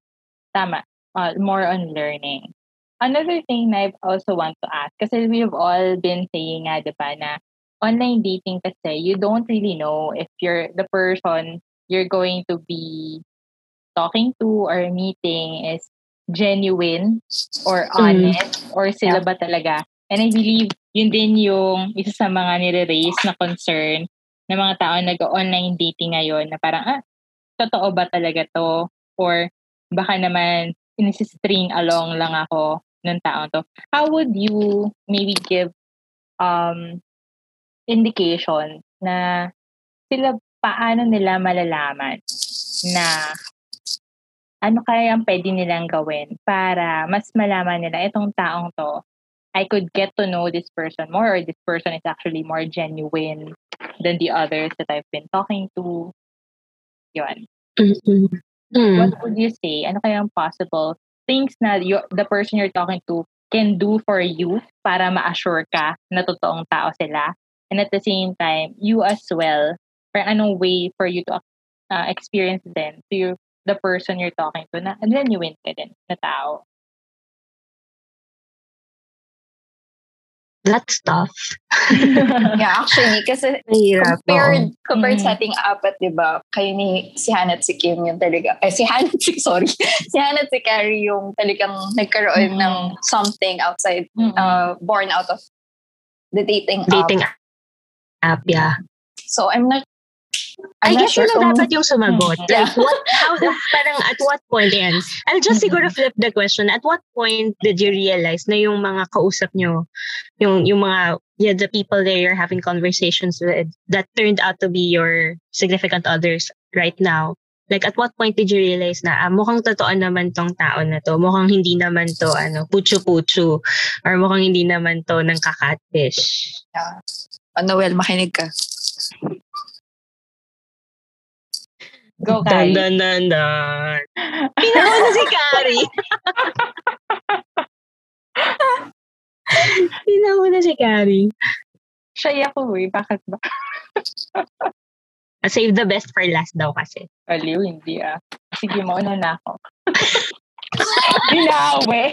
tama, uh, more on learning. Another thing I also want to ask, kasi we've all been saying nga, di ba, na online dating kasi, you don't really know if you're the person you're going to be talking to or meeting is genuine or mm. honest mm. or sila yeah. ba talaga. And I believe yun din yung isa sa mga nire-raise na concern ng mga tao nag-online dating ngayon na parang, ah, totoo ba talaga to? Or baka naman inisistring along lang ako ng tao to. How would you maybe give um indication na sila paano nila malalaman na ano kaya ang pwede nilang gawin para mas malaman nila itong taong to I could get to know this person more or this person is actually more genuine than the others that I've been talking to. Yun. Mm-hmm. Mm. What would you say? Ano kaya ang possible things na you, the person you're talking to can do for you para ma-assure ka na totoong tao sila? And at the same time, you as well, for anong way for you to uh, experience then to your, the person you're talking to na genuine ka din na tao. That's tough. <laughs> yeah, actually, kasi Mahirap, compared, oh. compared mm. sa ating apat, di ba, kayo ni si Hannah at si Kim yung talaga, eh, si si, <laughs> sorry, si Hannah at si Carrie yung talagang nagkaroon mm. ng something outside, mm. uh, born out of the dating, dating app app, yeah. So I'm not I'm I guess sure yun dapat yung sumagot. <laughs> Yeah. Like, what, how, parang at what point, yan? I'll just siguro flip the question. At what point did you realize na yung mga kausap nyo, yung, yung mga, yeah, the people that you're having conversations with that turned out to be your significant others right now, like at what point did you realize na ah, mukhang totoo naman tong tao na to, mukhang hindi naman to ano, puchu-puchu, or mukhang hindi naman to ng kakatfish? Yeah. Oh, Noel, makinig ka. Go, Kari. Dan, dan, dan, dan. Pinauna si Kari. <laughs> Pinauna si Kari. Shy ako eh. Bakit ba? <laughs> Save the best for last daw kasi. Aliw, hindi ah. Sige, mauna na ako. <laughs> Binawe.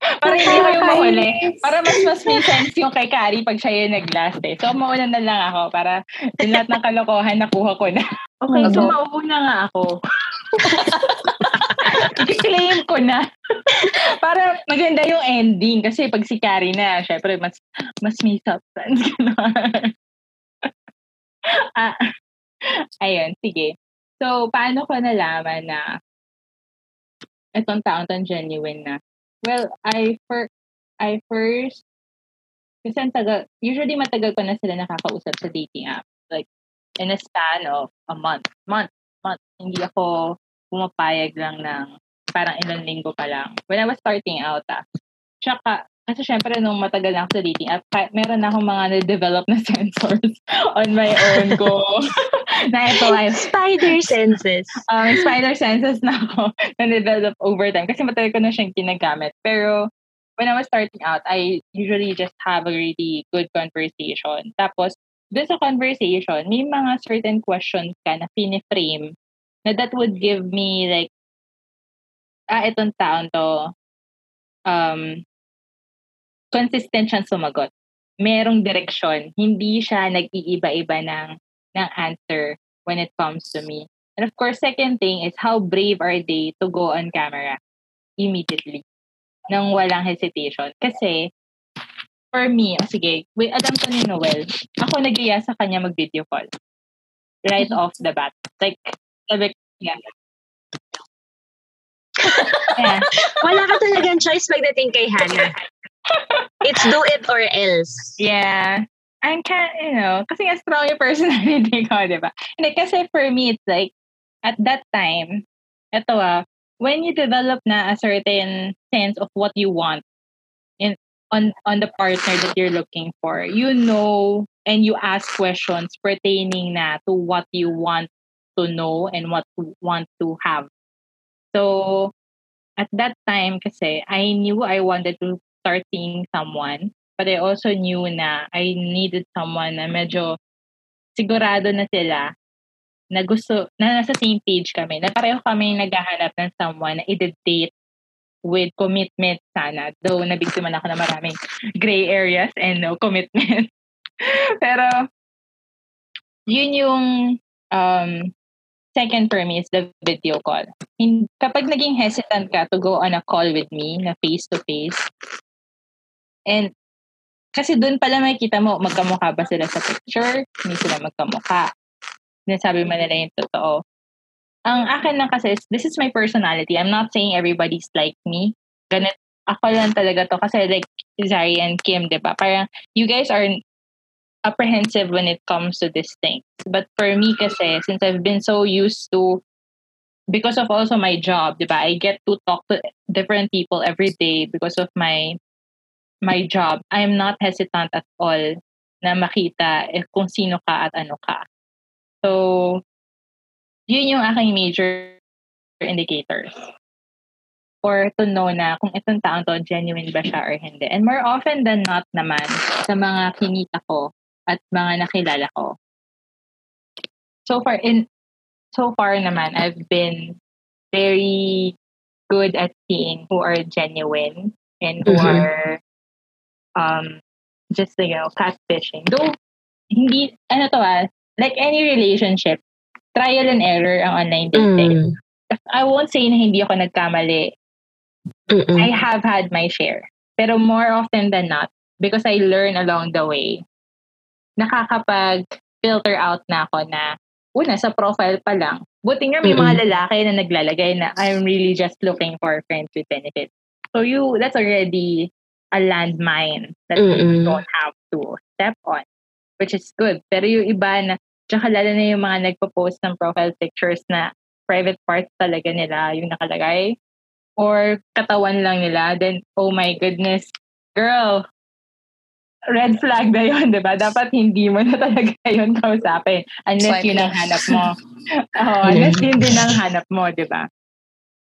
Para hindi yung mahuli. Para mas mas may sense yung kay Kari pag siya yung nag-last eh. So, mauna na lang ako para yung lahat ng kalokohan nakuha ko na. <laughs> Okay, so mauuna nga ako. <laughs> I-claim ko na. para maganda yung ending. Kasi pag si Kari na, syempre, mas, mas may substance. <laughs> ah, ayun, sige. So, paano ko nalaman na itong taong tong genuine na Well, I for I first kasi ang tagal, usually matagal ko na sila nakakausap sa dating app. Like, in a span of a month. Month. Month. Hindi ako pumapayag lang ng parang ilang linggo pa lang. When I was starting out, ah. Tsaka, kasi syempre nung matagal na ako sa dating app, meron na akong mga na-develop na <laughs> sensors on my own ko. <laughs> na ito ay spider senses. Um, spider senses na ako <laughs> na-develop over time. Kasi matagal ko na siyang ginagamit. Pero when I was starting out, I usually just have a really good conversation. Tapos, dun sa conversation, may mga certain questions ka na piniframe na that would give me like, ah, itong taon to, um, consistent siyang sumagot. Merong direksyon. Hindi siya nag-iiba-iba ng, ng answer when it comes to me. And of course, second thing is how brave are they to go on camera immediately nang walang hesitation. Kasi, for me, oh sige, wait, alam ko ni Noel, ako nagiya sa kanya mag-video call. Right mm-hmm. off the bat. Like, sabi yeah. <laughs> yeah. Wala ka talagang choice pagdating kay Hannah. It's do it or else. Yeah. I'm kind you know, kasi nga strong yung personality ko, di ba? Hindi, kasi for me, it's like, at that time, ito ah, when you develop na a certain sense of what you want in on on the partner that you're looking for, you know and you ask questions pertaining na to what you want to know and what you want to have. So, at that time kasi, I knew I wanted to start seeing someone. But I also knew na I needed someone na medyo sigurado na sila na gusto, na nasa same page kami, na pareho kami naghahanap ng someone na i-date with commitment sana. Though nabiktima na ako na maraming gray areas and no commitment. <laughs> Pero, yun yung um, second for me is the video call. Kapag naging hesitant ka to go on a call with me na face-to-face, And kasi doon pala makikita mo, magkamukha ba sila sa picture? Hindi sila magkamukha. Sinasabi mo nila yung totoo. Ang akin lang kasi, this is my personality. I'm not saying everybody's like me. Ganit, ako lang talaga to. Kasi like Zari and Kim, di ba? Parang you guys are apprehensive when it comes to these things. But for me kasi, since I've been so used to because of also my job, di ba? I get to talk to different people every day because of my my job, I'm not hesitant at all na makita eh, kung sino ka at ano ka. So, yun yung aking major indicators. Or to know na kung itong taong to, genuine ba siya or hindi. And more often than not naman, sa mga kinita ko at mga nakilala ko. So far, in so far naman, I've been very good at seeing who are genuine and who mm-hmm. are um, just, you know, catfishing. Though, hindi, ano to ah, like any relationship, trial and error ang online dating. Mm. I won't say na hindi ako nagkamali. Mm-mm. I have had my share. Pero more often than not, because I learn along the way, nakakapag-filter out na ako na, una, sa profile pa lang, buti nga may Mm-mm. mga lalaki na naglalagay na I'm really just looking for friends with benefits. So you, that's already a landmine that Mm-mm. you don't have to step on, which is good. Pero yung iba na, tsaka lalo na yung mga nagpo-post ng profile pictures na private parts talaga nila yung nakalagay or katawan lang nila, then, oh my goodness, girl, red flag na yun, di ba? Dapat hindi mo na talaga <laughs> yun kausapin unless Swipe yun ang hanap mo. <laughs> oh, unless yun din ang hanap mo, di ba?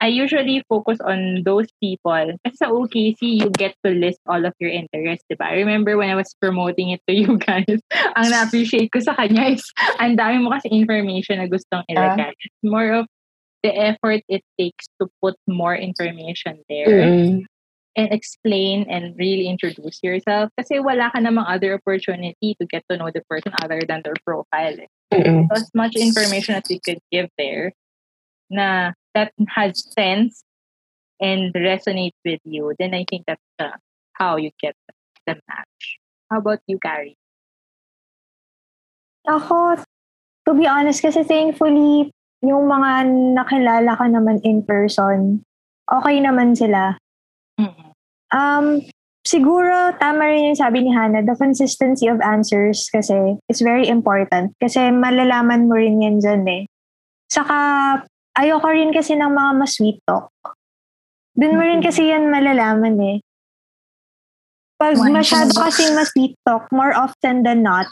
I usually focus on those people. Kasi sa OKC, you get to list all of your interests, diba? I remember when I was promoting it to you guys, <laughs> ang na-appreciate ko sa kanya is, ang dami mo kasi information na gustong ilagay. Uh, It's more of the effort it takes to put more information there. Mm-hmm. And explain and really introduce yourself. Kasi wala ka namang other opportunity to get to know the person other than their profile. Mm-hmm. So as much information as you could give there, na that has sense and resonates with you, then I think that's uh, how you get the match. How about you, Carrie? Ako, to be honest, kasi thankfully, yung mga nakilala ka naman in person, okay naman sila. Mm-hmm. Um, siguro, tama rin yung sabi ni Hannah, the consistency of answers kasi is very important. Kasi malalaman mo rin yan dyan eh. Saka, ayoko rin kasi ng mga mas sweet talk. Doon mo rin kasi yan malalaman eh. pag masyado kasing mas sweet talk, more often than not,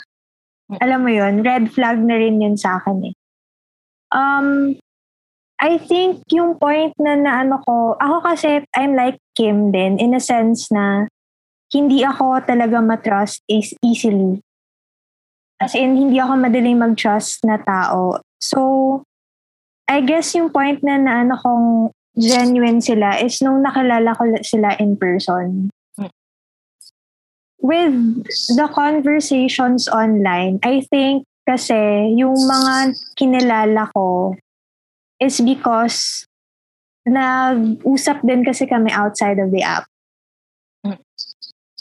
alam mo yun, red flag na rin yun sa akin eh. Um, I think yung point na naano ko, ako kasi I'm like Kim din in a sense na hindi ako talaga matrust is easily. As in, hindi ako madaling mag-trust na tao. So, I guess yung point na naano kong genuine sila is nung nakilala ko sila in person. With the conversations online, I think kasi yung mga kinilala ko is because nag-usap din kasi kami outside of the app.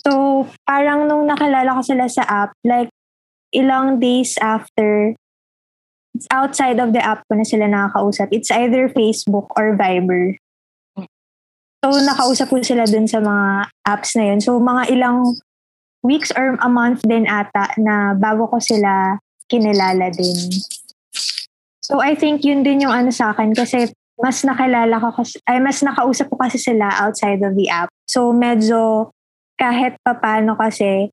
So, parang nung nakilala ko sila sa app, like, ilang days after, outside of the app ko na sila nakakausap. It's either Facebook or Viber. So, nakausap ko sila dun sa mga apps na yun. So, mga ilang weeks or a month din ata na bago ko sila kinilala din. So, I think yun din yung ano sa akin kasi mas nakilala ko kasi, ay mas nakausap ko kasi sila outside of the app. So, medyo kahit papano kasi,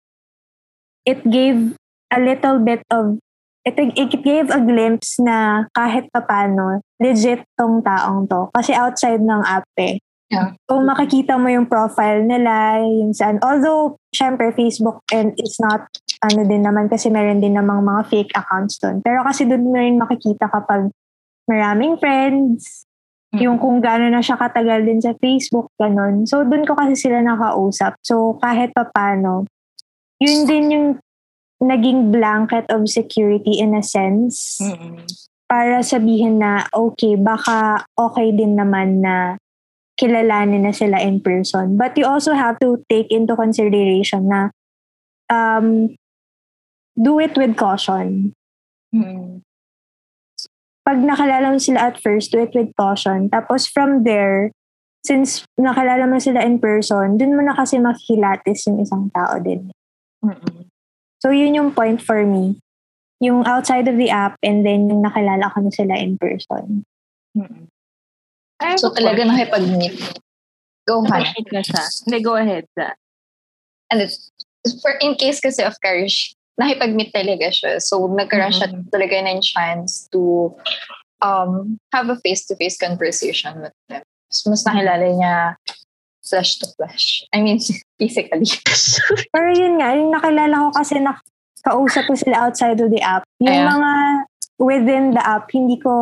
it gave a little bit of, it, it gave a glimpse na kahit papano, legit tong taong to. Kasi outside ng app eh. Yeah. So, makikita mo yung profile nila, yung saan. Although, syempre, Facebook and it's not, ano din naman, kasi meron din namang mga fake accounts doon. Pero kasi doon mo rin makikita kapag maraming friends, yung kung gaano na siya katagal din sa Facebook, ganun. So, doon ko kasi sila nakausap. So, kahit pa paano, yun din yung naging blanket of security in a sense. Mm-mm. Para sabihin na, okay, baka okay din naman na kilalanin na sila in person. But you also have to take into consideration na um, do it with caution. Mm. pag nakilala mo sila at first, do it with caution. Tapos from there, since nakilala mo sila in person, dun mo na kasi makikilatis yung isang tao din. Mm-mm. So yun yung point for me. Yung outside of the app and then yung nakilala ko na sila in person. Have So talaga nakipag-meet. Go, Hannah. Na siya. Hindi, go ahead. And it's, for in case kasi of course, nakipag-meet talaga siya. So, nagkaroon siya Mhm. talaga ng chance to um, have a face-to-face conversation with them. So, mas nakilala niya flesh to flesh. I mean, <laughs> physically. <laughs> Pero yun nga, yung nakilala ko kasi na kausap ko sila outside of the app. Yung Ayan. mga within the app, hindi ko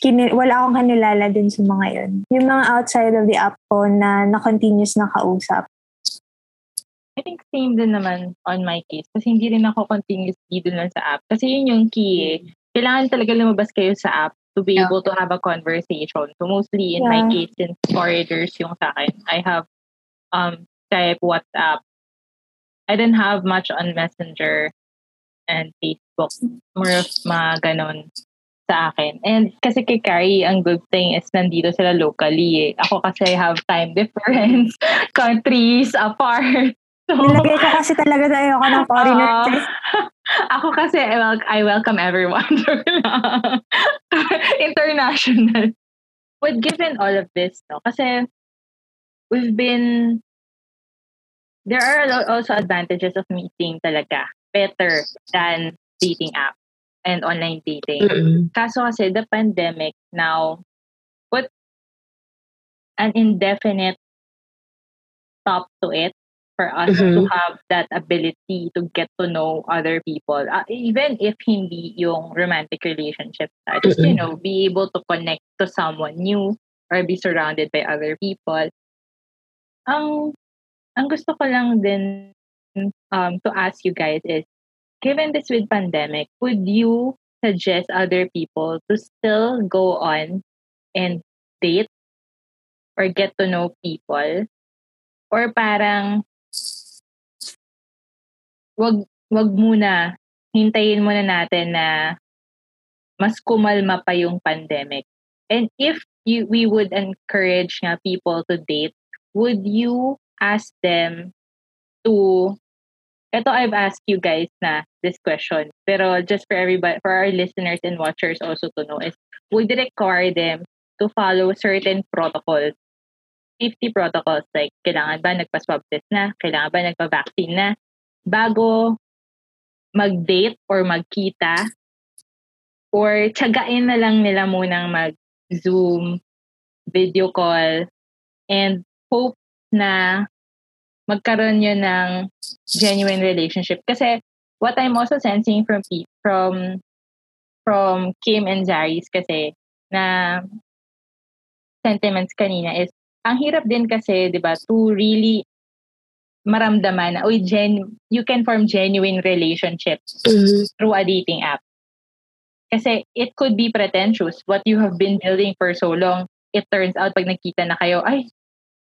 kini, wala akong kanilala din sa mga yun. Yung mga outside of the app ko na na-continuous na kausap. I think same din naman on my case. Kasi hindi rin ako continuously dun lang sa app. Kasi yun yung key eh. Kailangan talaga lumabas kayo sa app to be able to have a conversation. So mostly in my case, since foreigners yung sa akin, I have um Skype, WhatsApp. I didn't have much on Messenger and Facebook. More of mga ganon sa akin. And kasi kay Carrie, ang good thing is nandito sila locally eh. Ako kasi I have time difference, <laughs> countries apart. <laughs> So, Nilagay ko kasi talaga na ayoko ng foreigner. Oo. <laughs> ako kasi I, wel- I welcome everyone. <laughs> International. But given all of this, no, kasi we've been, there are al- also advantages of meeting talaga better than dating app and online dating. Mm-mm. Kaso kasi the pandemic now put an indefinite stop to it for us to Mhm. have that ability to get to know other people. Uh, even if hindi yung romantic relationship na, just, you know, be able to connect to someone new or be surrounded by other people. Ang, ang gusto ko lang din um, to ask you guys is, given this with pandemic, would you suggest other people to still go on and date or get to know people? Or parang wag wag muna hintayin muna natin na mas kumalma pa yung pandemic. And if you we would encourage nga people to date, would you ask them to ito I've asked you guys na this question. Pero just for everybody for our listeners and watchers also to know is would you require them to follow certain protocols safety protocols like kailangan ba nagpa-swab test na, kailangan ba nagpa-vaccine na bago mag-date or magkita or tiyagain na lang nila munang mag-Zoom, video call, and hope na magkaroon yun ng genuine relationship. Kasi what I'm also sensing from from from Kim and Zaris kasi na sentiments kanina is ang hirap din kasi 'di ba to really maramdaman na oy gen you can form genuine relationships Mhm. through a dating app. Kasi it could be pretentious what you have been building for so long. It turns out pag nagkita na kayo, ay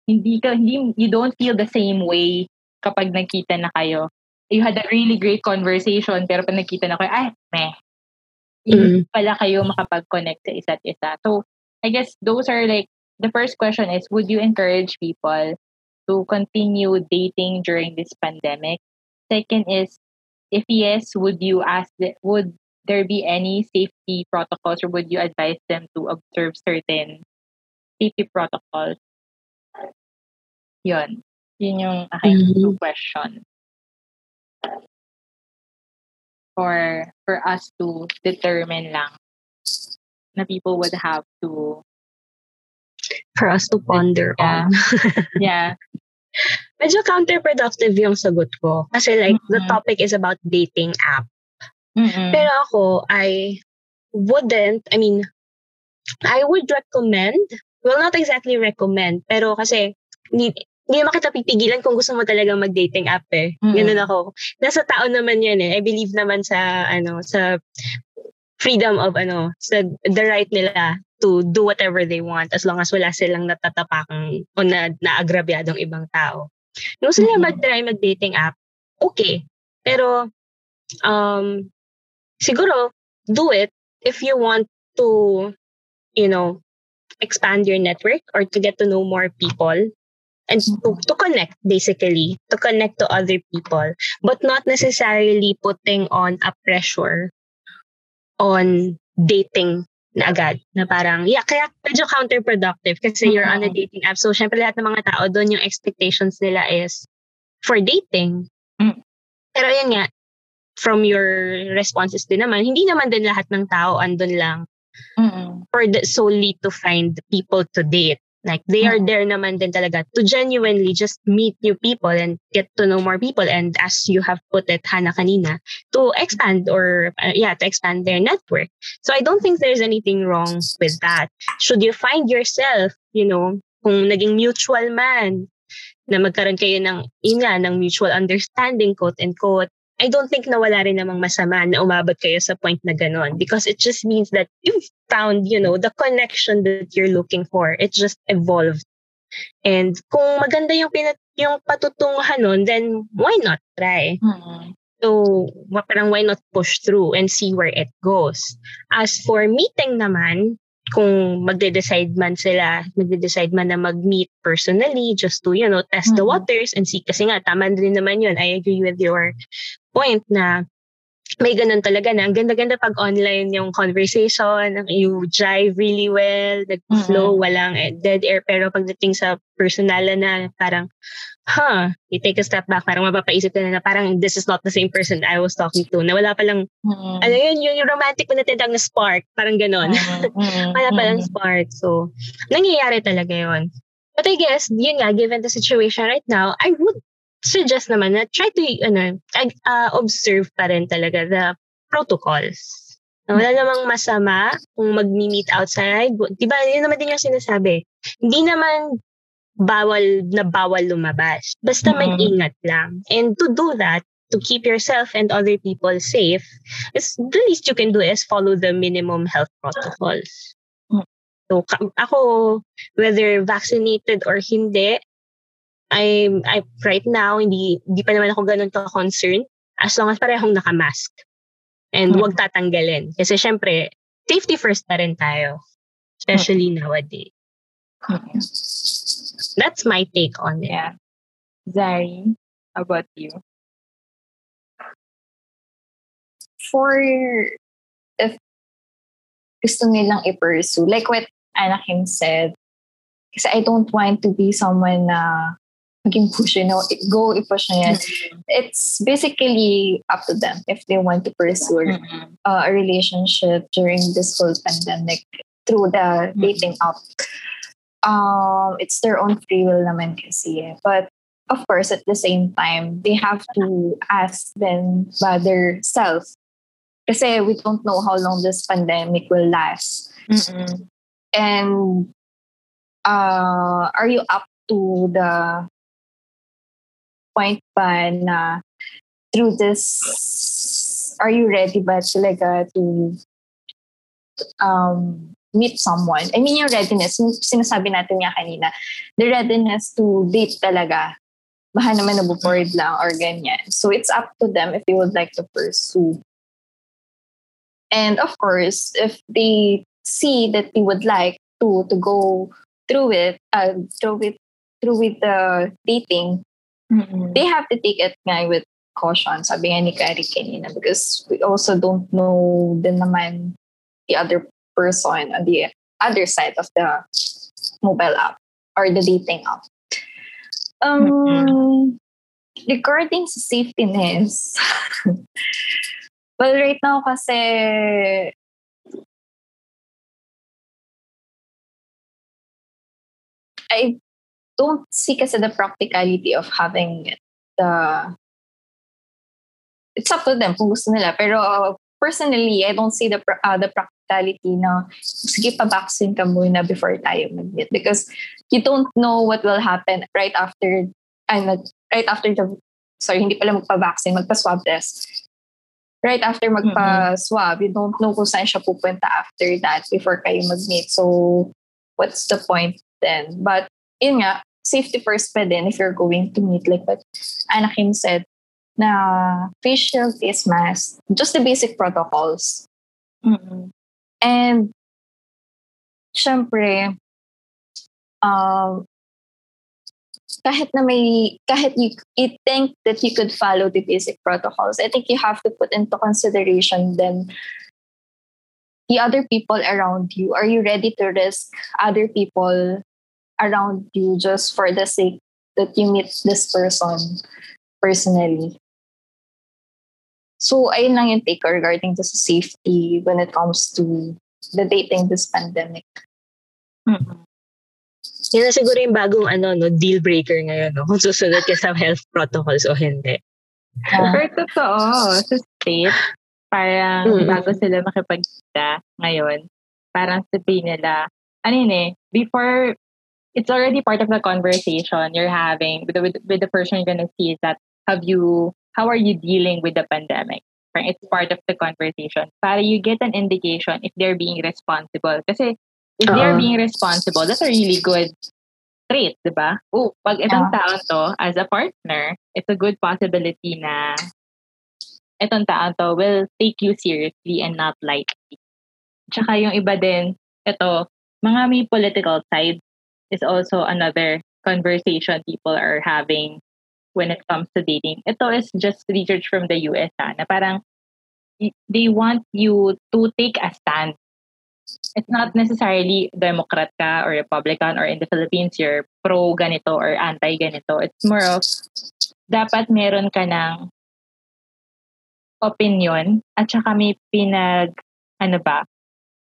hindi ka hindi you don't feel the same way kapag nagkita na kayo. You had a really great conversation pero pag nagkita na kayo, ay meh. Hindi pala kayo makapag-connect sa isa't isa. So, I guess those are like the first question is would you encourage people to continue dating during this pandemic? Second is if yes, would you ask the, would there be any safety protocols or would you advise them to observe certain safety protocols? Yun. Yun yung aking Mhm. two question. For for us to determine lang na people would have to For us to ponder Yeah. on. <laughs> yeah Medyo counterproductive yung sagot ko. Kasi like, the Mhm. topic is about dating app. Mm-mm. Pero ako, I wouldn't, I mean, I would recommend, well, not exactly recommend, pero kasi, hindi, hindi naman kita pipigilan kung gusto mo talagang mag-dating app eh. Mm. Ganun ako. Nasa tao naman yan eh. I believe naman sa, ano, sa freedom of, ano, sa the right nila to do whatever they want as long as wala silang natatapakang o na, naagrabyadong ibang tao. Kung gusto nila Mhm. mag-try mag-dating app, okay. Pero, um, siguro, do it if you want to, you know, expand your network or to get to know more people and to, to connect, basically, to connect to other people, but not necessarily putting on a pressure on dating na agad. Na parang, yeah, kaya medyo counterproductive kasi you're on a dating app. So, syempre lahat ng mga tao doon, yung expectations nila is for dating. Mm. Pero yun nga, from your responses din naman, hindi naman din lahat ng tao andun lang Mm-mm. for the, solely to find people to date. Like, they are Mhm. there naman din talaga to genuinely just meet new people and get to know more people. And as you have put it, Hana, kanina, to expand or, uh, yeah, to expand their network. So I don't think there's anything wrong with that. Should you find yourself, you know, kung naging mutual man, na magkaroon kayo ng, nga, ng mutual understanding, quote and quote, I don't think na wala rin namang masama na umabot kayo sa point na ganon because it just means that you've found, you know, the connection that you're looking for. It just evolved. And kung maganda yung pinat yung patutunguhan nun, then why not try? Mm-mm. So, parang why not push through and see where it goes? As for meeting naman, kung magde-decide man sila, magde-decide man na mag-meet personally just to, you know, test the Mhm. waters and see. Kasi nga, tama din naman yun. I agree with your point na may ganun talaga na ang ganda-ganda pag online yung conversation, you drive really well, nag-flow, walang eh, dead air. Pero pagdating sa personalan na parang, huh, you take a step back, parang mapapaisip ka na, na parang this is not the same person I was talking to. Na wala palang, Mm-mm. ano yun, yun yung romantic na tinatawag na spark, parang ganon. Mm-mm. <laughs> wala palang Mm-mm. spark. So, nangyayari talaga yon. But I guess, yun nga, given the situation right now, I would suggest naman na try to, ano, uh, observe pa rin talaga the protocols. Wala namang masama kung mag-meet outside. Di ba, yun naman din yung sinasabi. Hindi naman bawal na bawal lumabas. Basta Mhm. mag-ingat lang. And to do that, to keep yourself and other people safe, is the least you can do is follow the minimum health protocols. Mm. So, ako, whether vaccinated or hindi, I, I right now, hindi, hindi pa naman ako ganun ka-concerned as long as parehong nakamask. And Mm. wag tatanggalin. Kasi syempre, safety first pa rin tayo. Especially nowadays. Mm-mm. That's my take on it. Yeah. Zari, how about you? For if gusto nilang i-pursue, like what Anakim said, Kasi I don't want to be someone na maging push, you know, go i-push na yan. It's basically up to them if they want to pursue Mm-mm. uh, a relationship during this whole pandemic through the dating app. Um, it's their own free will naman kasi. eh. But of course, at the same time, they have to ask them by their self. Kasi we don't know how long this pandemic will last. Mm-mm. And uh, are you up to the point ba na through this, are you ready ba talaga to um, meet someone? I mean, yung readiness, yung sinasabi natin nga kanina, the readiness to date talaga. Baka naman nabuboard lang or ganyan. So it's up to them if they would like to pursue. And of course, if they see that they would like to to go through it, uh, through with through with the dating, Mm-mm. they have to take it nga with caution. Sabi nga ni Kari kanina because we also don't know din naman the other person on the other side of the mobile app or the dating app. Um, regarding sa safetyness, <laughs> well, right now kasi I don't see kasi the practicality of having the it's up to them kung gusto nila. Pero uh, personally, I don't see the uh, the practicality na sige pa vaccine ka muna before tayo mag-meet because you don't know what will happen right after ano, right after the sorry, hindi pala magpa-vaccine, magpa-swab test. Right after magpa-swab, you don't know kung saan siya pupunta after that before kayo mag-meet. So, what's the point then? But, yun nga, safety first pa din if you're going to meet. Like what Anakim said, na facial face mask, just the basic protocols. Mm-mm. And, syempre, um, kahit na may, kahit you, you think that you could follow the basic protocols, I think you have to put into consideration then the other people around you. Are you ready to risk other people around you just for the sake that you meet this person personally? So, ayun lang yung take regarding to sa safety when it comes to the dating this pandemic. Mm-mm. Yan na siguro yung bagong ano, no, deal breaker ngayon, no? Kung susunod ka sa health protocols o hindi. Pero totoo, sa state, parang Mm. bago sila makipagkita ngayon, parang sabihin nila, ano yun eh, before, it's already part of the conversation you're having with the, with, with the person you're gonna see is that, have you, how are you dealing with the pandemic? Parang it's part of the conversation. Para you get an indication if they're being responsible. Kasi if they're uh-huh. being responsible, that's a really good trait, di ba? Oh, pag itong Yeah. tao to, as a partner, it's a good possibility na itong tao to will take you seriously and not lightly. Tsaka yung iba din, ito, mga may political side is also another conversation people are having when it comes to dating. Ito is just research from the US ha, na parang they want you to take a stand. It's not necessarily Democrat ka or Republican or in the Philippines you're pro ganito or anti ganito. It's more of dapat meron ka ng opinion at saka may pinag ano ba?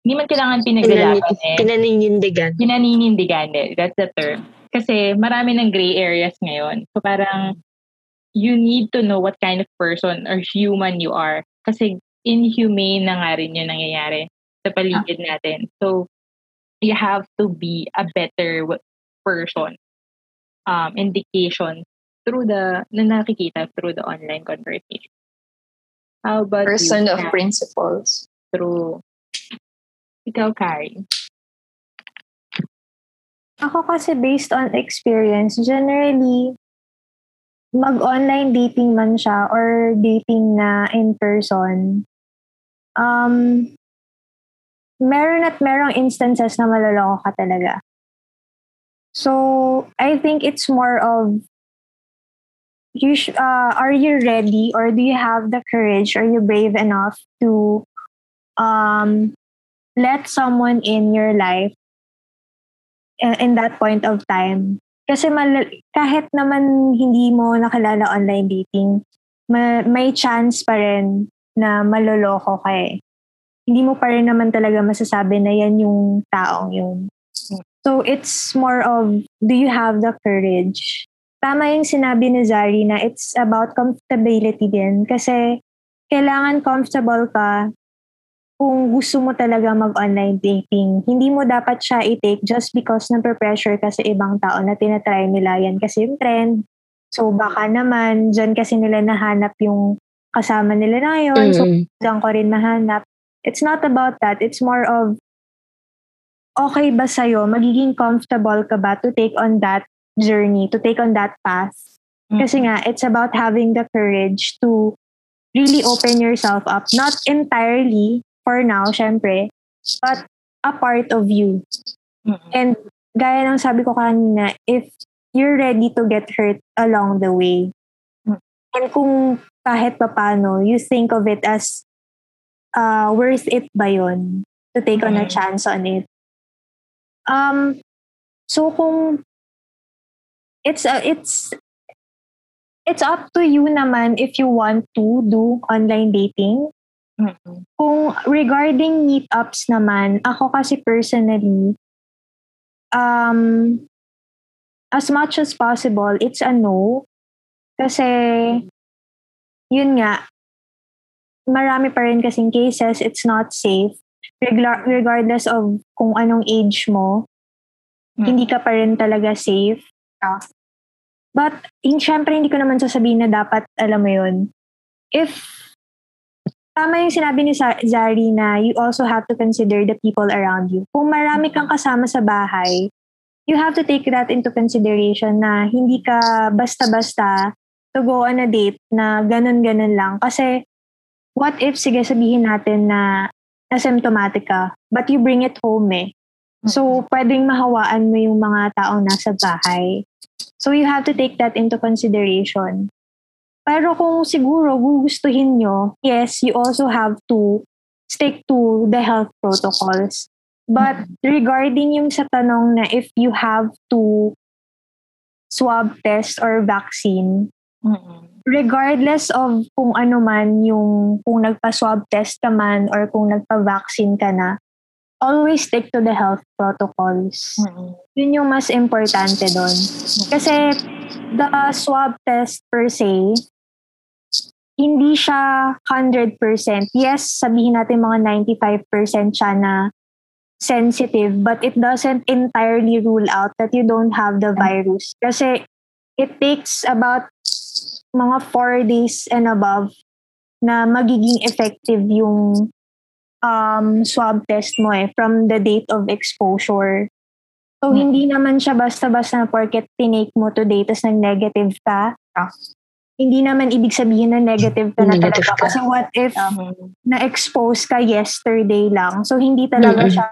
Hindi man kailangan pinaglalaban eh Pinaninindigan. pinaninindigan eh. That's the term. Kasi marami ng gray areas ngayon. So parang you need to know what kind of person or human you are. Kasi inhumane na nga rin yung nangyayari sa paligid natin. So you have to be a better w- person. Um, indication through the, na nakikita through the online conversation. How about Person you? of Kat? principles. True. Ikaw, Carrie. Ako kasi based on experience, generally, mag-online dating man siya or dating na in person, um, meron at merong instances na maloloko ka talaga. So, I think it's more of, you sh- uh, are you ready or do you have the courage, are you brave enough to um, let someone in your life uh, in that point of time. Kasi mal- kahit naman hindi mo nakilala online dating, ma- may chance pa rin na maloloko ka eh. Hindi mo pa rin naman talaga masasabi na yan yung taong yun. So it's more of, do you have the courage? Tama yung sinabi ni Zari na it's about comfortability din. Kasi kailangan comfortable ka kung gusto mo talaga mag-online dating, hindi mo dapat siya i-take just because na-pressure ka sa ibang tao na tinatry nila yan kasi yung trend. So baka naman, dyan kasi nila nahanap yung kasama nila na ngayon. Mm-hmm. So dyan ko rin mahanap. It's not about that. It's more of, okay ba sa'yo? Magiging comfortable ka ba to take on that journey, to take on that path? Mm-hmm. Kasi nga, it's about having the courage to really open yourself up. Not entirely, for now, syempre, but a part of you. Mm-hmm. And gaya ng sabi ko kanina, if you're ready to get hurt along the way, mm-hmm. and kung kahit papano, you think of it as uh, worth it ba yun to take mm-hmm. on a chance on it. Um, so kung it's a, it's it's up to you naman if you want to do online dating Mm-mm. Kung regarding meetups naman, ako kasi personally, um, as much as possible, it's a no. Kasi, yun nga, marami pa rin kasing cases, it's not safe. Regla- regardless of kung anong age mo, hmm. hindi ka pa rin talaga safe. But, in, syempre, hindi ko naman sasabihin na dapat, alam mo yun, if tama yung sinabi ni Zari na you also have to consider the people around you. Kung marami kang kasama sa bahay, you have to take that into consideration na hindi ka basta-basta to go on a date na ganun-ganun lang. Kasi what if, sige sabihin natin na asymptomatic ka, but you bring it home eh. So, pwedeng mahawaan mo yung mga taong nasa bahay. So, you have to take that into consideration. Pero kung siguro gugustuhin nyo, yes, you also have to stick to the health protocols. But regarding yung sa tanong na if you have to swab test or vaccine, mm-hmm. regardless of kung ano man yung kung nagpa-swab test ka man or kung nagpa-vaccine ka na, always stick to the health protocols. Mm-hmm. Yun yung mas importante doon. Kasi the swab test per se, hindi siya 100%. Yes, sabihin natin mga 95% siya na sensitive, but it doesn't entirely rule out that you don't have the virus. Kasi it takes about mga 4 days and above na magiging effective yung um, swab test mo eh, from the date of exposure. So, hmm. hindi naman siya basta-basta na porket tinake mo today, tapos nag-negative ka. Ah hindi naman ibig sabihin na negative ka na negative talaga. Ka. Kasi what if um, na-expose ka yesterday lang? So, hindi talaga mm-hmm. siya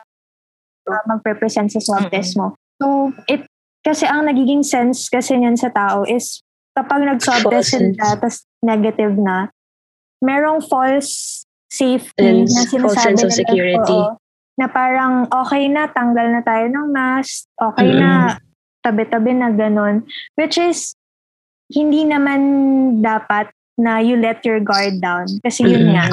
uh, magre-present sa swab mm-hmm. test mo. So, it, kasi ang nagiging sense kasi niyan sa tao is kapag nag-swab test sila, tapos negative na, merong false safety And na sinasabi false sense of security. Oo, na parang okay na, tanggal na tayo ng mask, okay mm-hmm. na, tabi-tabi na ganun. Which is, hindi naman dapat na you let your guard down. Kasi yun nga,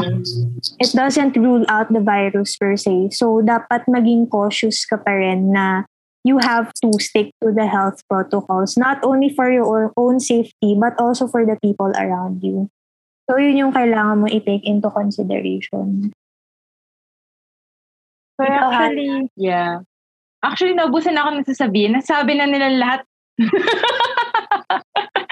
it doesn't rule out the virus per se. So, dapat maging cautious ka pa rin na you have to stick to the health protocols, not only for your own safety, but also for the people around you. So, yun yung kailangan mo i-take into consideration. Pero actually, yeah. Actually, naubusan ako ng sasabihin. Nasabi na nila lahat. <laughs>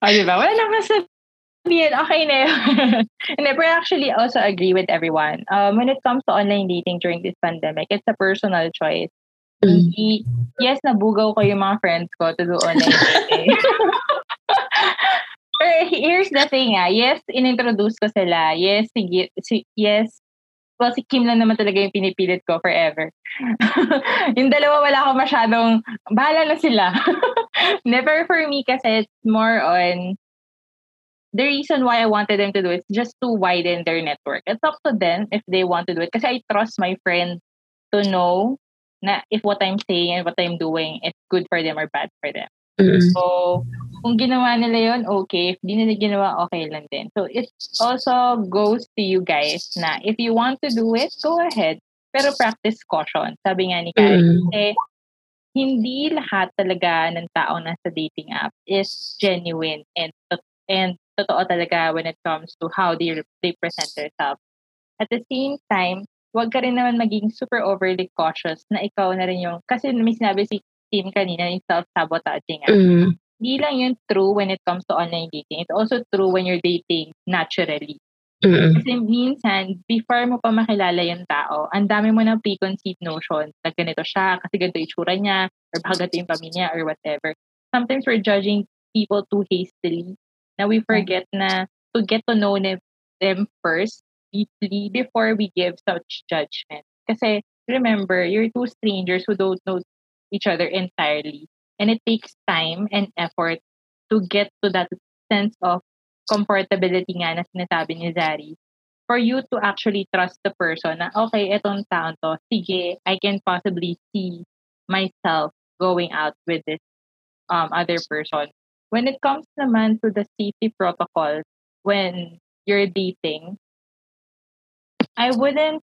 <laughs> oh, diba? Wala naman sabihin, okay na yun. <laughs> I actually also agree with everyone. Um, when it comes to online dating during this pandemic, it's a personal choice. Mm. Yes, nabugaw ko yung mga friends ko to do online dating. <laughs> Pero here's the thing ah. Yes, inintroduce ko sila. Yes, si, si, yes, well, si Kim lang naman talaga yung pinipilit ko forever. yung dalawa, wala ako masyadong, bahala na sila. Never for me kasi it's more on, the reason why I wanted them to do it is just to widen their network. It's up to them if they want to do it. Kasi I trust my friend to know na if what I'm saying and what I'm doing is good for them or bad for them. Mm-mm. So, kung ginawa nila yon okay. If di nila ginawa, okay lang din. So, it also goes to you guys na if you want to do it, go ahead. Pero practice caution. Sabi nga ni Karen, Mm. eh, hindi lahat talaga ng tao nasa dating app is genuine and and totoo talaga when it comes to how they, they present themselves. At the same time, wag ka rin naman maging super overly cautious na ikaw na rin yung, kasi may sinabi si Tim kanina, yung self-sabotaging. ah. Mm. Hindi lang yun true when it comes to online dating. It's also true when you're dating naturally. Mm. Kasi minsan, before mo pa makilala yung tao, ang dami mo ng preconceived notion na ganito siya, kasi ganito itsura niya, or baka ganito yung pamilya, or whatever. Sometimes we're judging people too hastily na we forget na to get to know them first, deeply, before we give such judgment. Kasi remember, you're two strangers who don't know each other entirely. And it takes time and effort to get to that sense of comfortability nga na sinasabi ni Zari for you to actually trust the person na okay, etong taon to, sige, I can possibly see myself going out with this um, other person. When it comes naman to the safety protocols when you're dating, I wouldn't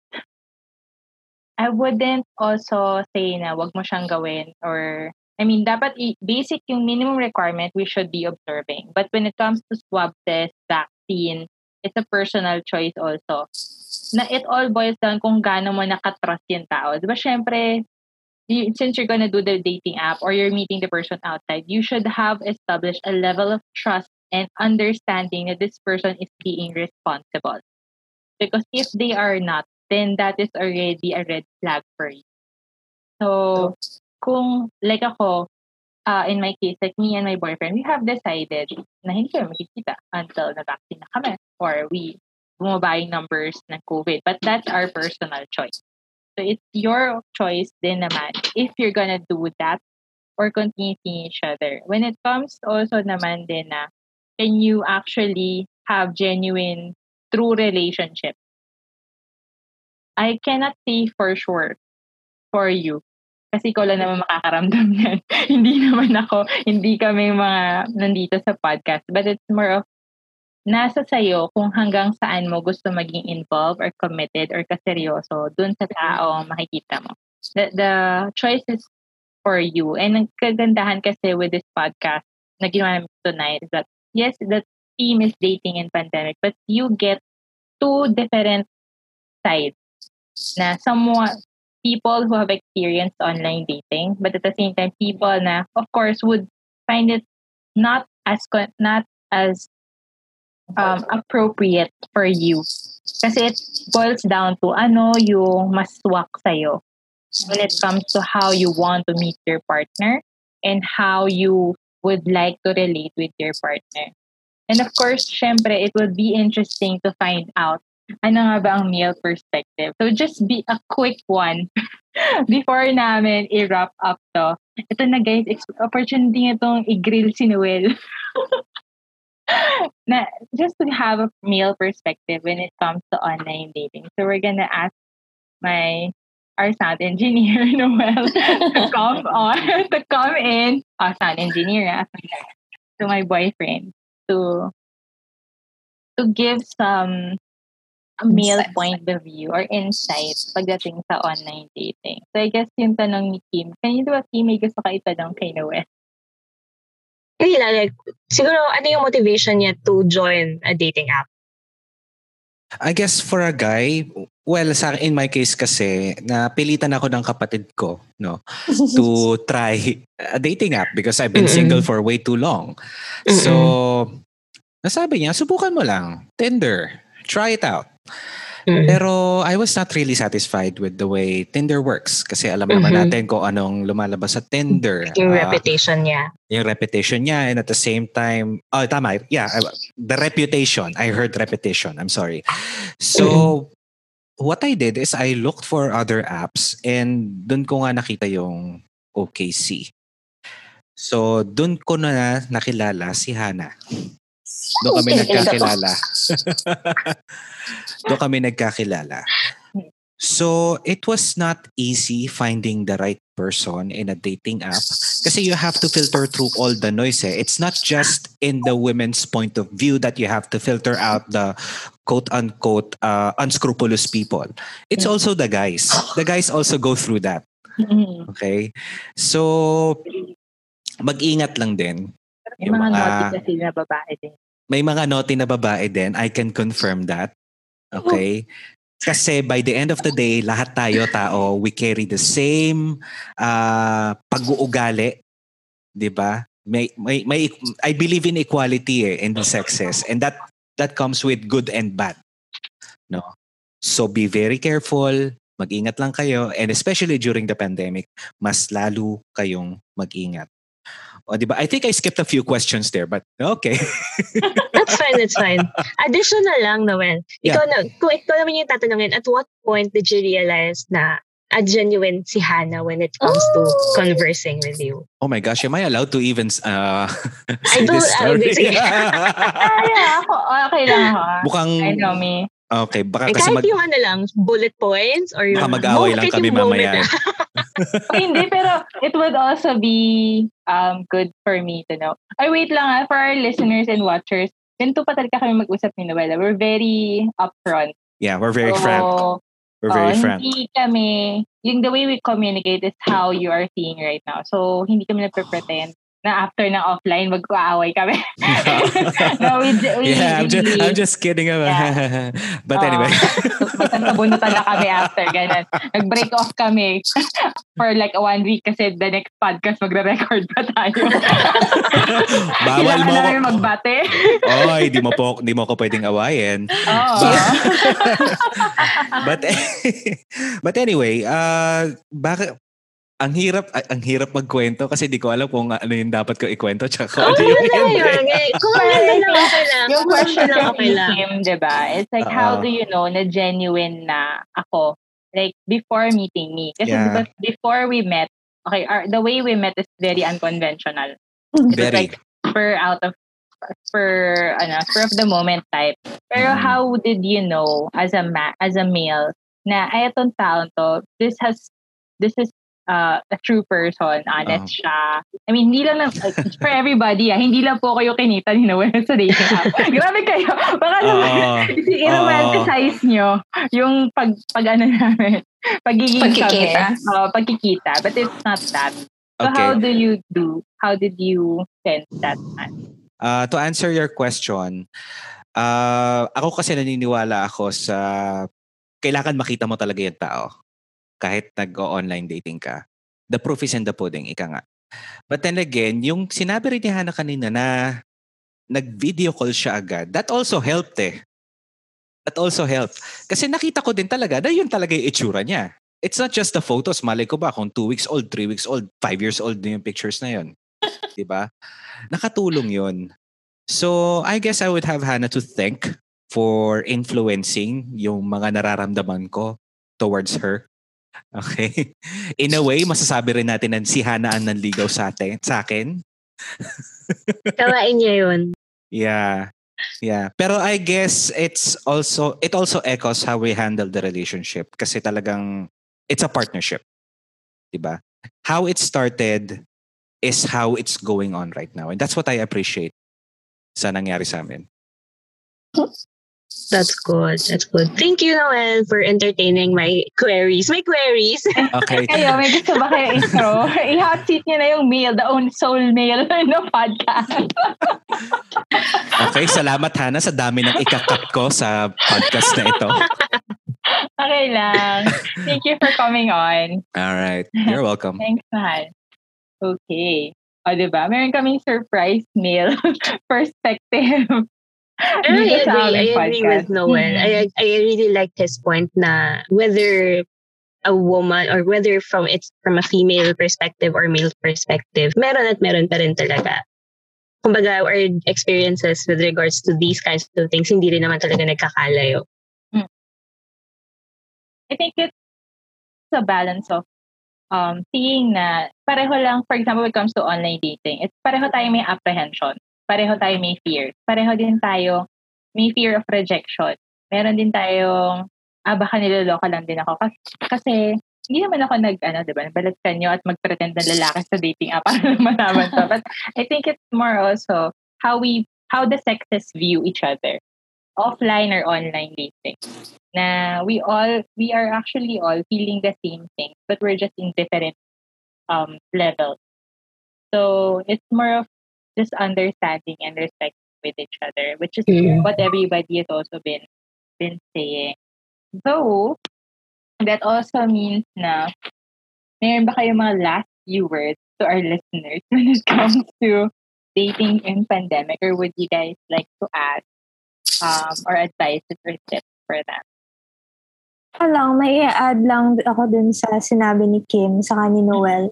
I wouldn't also say na wag mo siyang gawin or I mean, dapat i- basic yung minimum requirement we should be observing. But when it comes to swab test, vaccine, it's a personal choice also. Na it all boils down kung gaano mo nakatrust yung tao. Di ba, syempre, you, since you're gonna do the dating app or you're meeting the person outside, you should have established a level of trust and understanding that this person is being responsible. Because if they are not, then that is already a red flag for you. So, kung like ako, uh, in my case, like me and my boyfriend, we have decided na hindi kami makikita until na-vaccine na kami or we bumaba yung numbers ng COVID. But that's our personal choice. So it's your choice din naman if you're gonna do that or continue seeing each other. When it comes also naman din na can you actually have genuine true relationship? I cannot say for sure for you kasi ikaw lang naman makakaramdam <laughs> yan. hindi naman ako, hindi kami mga nandito sa podcast. But it's more of, nasa sayo kung hanggang saan mo gusto maging involved or committed or kaseryoso dun sa tao makikita mo. The, the choice is for you. And ang kagandahan kasi with this podcast na ginawa namin tonight is that, yes, the theme is dating and pandemic, but you get two different sides na somewhat people who have experienced online dating, but at the same time, people na, of course, would find it not as not as um, appropriate for you. Kasi it boils down to ano yung mas swak sa'yo when it comes to how you want to meet your partner and how you would like to relate with your partner. And of course, syempre, it would be interesting to find out ano nga ba ang male perspective. So just be a quick one <laughs> before namin i-wrap up to. Ito na guys, opportunity nga itong i-grill si Noel. <laughs> na, just to have a male perspective when it comes to online dating. So we're gonna ask my our sound engineer, <laughs> Noel, to come on, to come in, our sound engineer, ah, to my boyfriend, to to give some a male point of view or insight pagdating sa online dating. So I guess yung tanong ni Kim, kanino ba Kim may gusto ka itanong kay Noel? Hindi lang, like, siguro ano yung motivation niya to join a dating app? I guess for a guy, well, sa in my case kasi, napilitan ako ng kapatid ko, no, <laughs> to try a dating app because I've been Mm-mm. single for way too long. So, nasabi niya, subukan mo lang. Tinder. Try it out. Mm. Pero I was not really satisfied with the way Tinder works kasi alam naman Mhm. natin kung anong lumalabas sa Tinder. Yung Ah, reputation niya. yung reputation niya and at the same time, oh, tama, yeah, the reputation. I heard reputation. I'm sorry. So, what I did is I looked for other apps and dun ko nga nakita yung OKC. So, dun ko na nakilala si Hana. Doon kami nagkakilala. <laughs> Doon kami nagkakilala. So it was not easy finding the right person in a dating app kasi you have to filter through all the noise. Eh. It's not just in the women's point of view that you have to filter out the quote unquote uh, unscrupulous people. It's also the guys. The guys also go through that. Mhm. Okay? So mag-ingat lang din. May Yung mga mga- naughty kasi na babae din. May mga naughty na babae din. I can confirm that. Okay? Kasi by the end of the day, lahat tayo tao, we carry the same uh, pag-uugali. 'Di ba? May, may, may, I believe in equality eh, in the sexes. And that that comes with good and bad. No? So be very careful. Mag-ingat lang kayo. And especially during the pandemic, mas lalo kayong mag-ingat. O, di ba? I think I skipped a few questions there, but okay. <laughs> That's fine, that's fine. Additional lang, Noel. Ikaw na, kung ikaw naman yung tatanungin, at what point did you realize na a genuine si Hannah when it comes to Oh! conversing with you? Oh my gosh, am I allowed to even uh, <laughs> I say don't- this I story? Ah, <laughs> yeah, ako, okay lang ako. Mukhang, I know me. okay, baka Eh, kasi kahit mag, yung ano lang, bullet points or yung... baka mag-away lang kami mamaya. Na- Hindi, pero it would also be um good for me to know. Ay, wait lang ah, for our listeners and watchers, ganito pa talaga kami mag-usap ni Noella. We're very upfront. Yeah, we're very So, frank. We're very oh, frank. Hindi kami, yung the way we communicate is how you are seeing right now. So, hindi kami nagpe-pretend na after ng offline, mag-aaway kami. <laughs> no, we, we Yeah, I'm just, really- I'm just kidding. Yeah. <laughs> but Oo. Anyway. Magsasabunutan na kami after, ganun. Nag-break off kami <laughs> for like one week kasi the next podcast magre-record pa tayo. <laughs> Bawal Kailangan mo ako. namin magbate. Oy, di mo po, di mo ako pwedeng awayin. Oo. <laughs> but but anyway, uh bakit ang hirap ang hirap magkwento kasi di ko alam kung ano yung dapat ko ikwento tsaka kung ano Okay yung hindi. yun. Eh, Kung ano lang, okay lang. yung Kung question ano lang, okay lang. It's like, how Oo. do you know na genuine na ako? Like, before meeting me. Kasi Yeah. diba, before we met, okay, our, the way we met is very unconventional. It Very. like, per out of, per, ano, per of the moment type. Pero Mhm. how did you know as a ma- as a male na ay itong taon to, this has, this is uh, a true person, honest Uh-huh. siya. I mean, hindi lang, na- for everybody, ah, hindi lang po kayo kinita ni Noel sa dating app. <laughs> Grabe kayo. Baka naman, Oo. i-romanticize nyo yung pag, pag ano namin, pagiging Pagkikita. kami. Oo, pagkikita. But it's not that. So how Okay. do you do? How did you sense that man? Uh, to answer your question, uh, ako kasi naniniwala ako sa kailangan makita mo talaga yung tao kahit nag-online dating ka. The proof is in the pudding, ika nga. But then again, yung sinabi rin ni Hannah kanina na nag-video call siya agad, that also helped eh. That also helped. Kasi nakita ko din talaga na yun talaga yung itsura niya. It's not just the photos. Malay ko ba kung two weeks old, three weeks old, five years old na yung pictures na yun. <laughs> 'Di ba? Nakatulong yun. So, I guess I would have Hannah to thank for influencing yung mga nararamdaman ko towards her. <laughs> Okay? In a way, masasabi rin natin na si Hannah ang nanligaw sa atin, sa akin. <laughs> Kawain niya yun. Yeah. Yeah. Pero I guess it's also it also echoes how we handle the relationship kasi talagang it's a partnership. 'Di ba? How it started is how it's going on right now. And that's what I appreciate sa nangyari sa amin. <laughs> That's good. That's good. Thank you, Noel, for entertaining my queries. My queries. <laughs> Okay. Kayo, may gusto ba kayo intro? <laughs> I-hot seat niya na yung male, the own soul male <laughs> ng podcast. Okay, salamat Hannah sa dami ng ikakat ko sa podcast na ito. Okay lang. Thank you for coming on. All right. You're welcome. Thanks, mahal. Okay. O, diba? Meron kaming surprise male perspective. <laughs> I Dito sa agree. I agree with podcast. Noel. Mhm. I I really like his point na whether a woman or whether from it's from a female perspective or male perspective, meron at meron pa rin talaga. Kumbaga, our experiences with regards to these kinds of things, hindi rin naman talaga nagkakalayo. I think it's a balance of um, seeing na pareho lang, for example, when it comes to online dating, it's pareho tayo may apprehension. Pareho tayo may fear. Pareho din tayo may fear of rejection. Meron din tayong ah, baka niloloko lang din ako. Kasi, kasi hindi naman ako nag, ano, di ba, nabalatkan nyo at mag-pretend na lalaki sa dating app <laughs> para malaman to. But I think it's more also how we, how the sexes view each other. Offline or online dating. Na we all, we are actually all feeling the same thing, but we're just in different um, levels. So it's more of just understanding and respect with each other, which is Mm. what everybody has also been been saying. So, that also means na meron ba kayong mga last few words to our listeners when it comes to dating in pandemic or would you guys like to add um, or advices or tips for them? Ako lang, may i-add lang ako dun sa sinabi ni Kim sa ni Noel.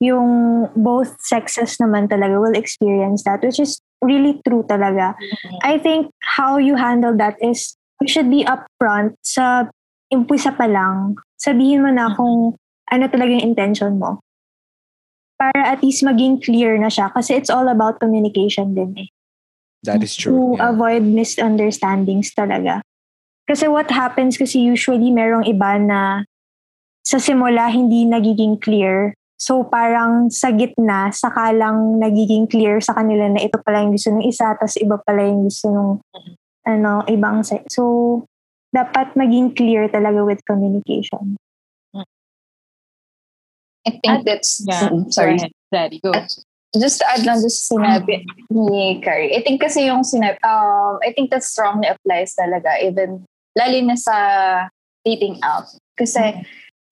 Yung both sexes naman talaga will experience that, which is really true talaga. I think how you handle that is you should be upfront sa umpisa pa lang. Sabihin mo na kung ano talaga yung intention mo. Para at least maging clear na siya. Kasi it's all about communication din eh. That is to true. Yeah. avoid misunderstandings talaga. Kasi what happens kasi usually merong iba na sa simula hindi nagiging clear. So parang sa gitna, saka lang nagiging clear sa kanila na ito pala yung gusto ng isa, tas iba pala yung gusto ng ano, ibang sex. So dapat maging clear talaga with communication. I think that's, Yeah. Mm, sorry. Go ahead, Daddy, go. Just to add lang just sinabi ni Carrie. I think kasi yung sinabi, um, I think that strongly applies talaga even lalo na sa dating app. Kasi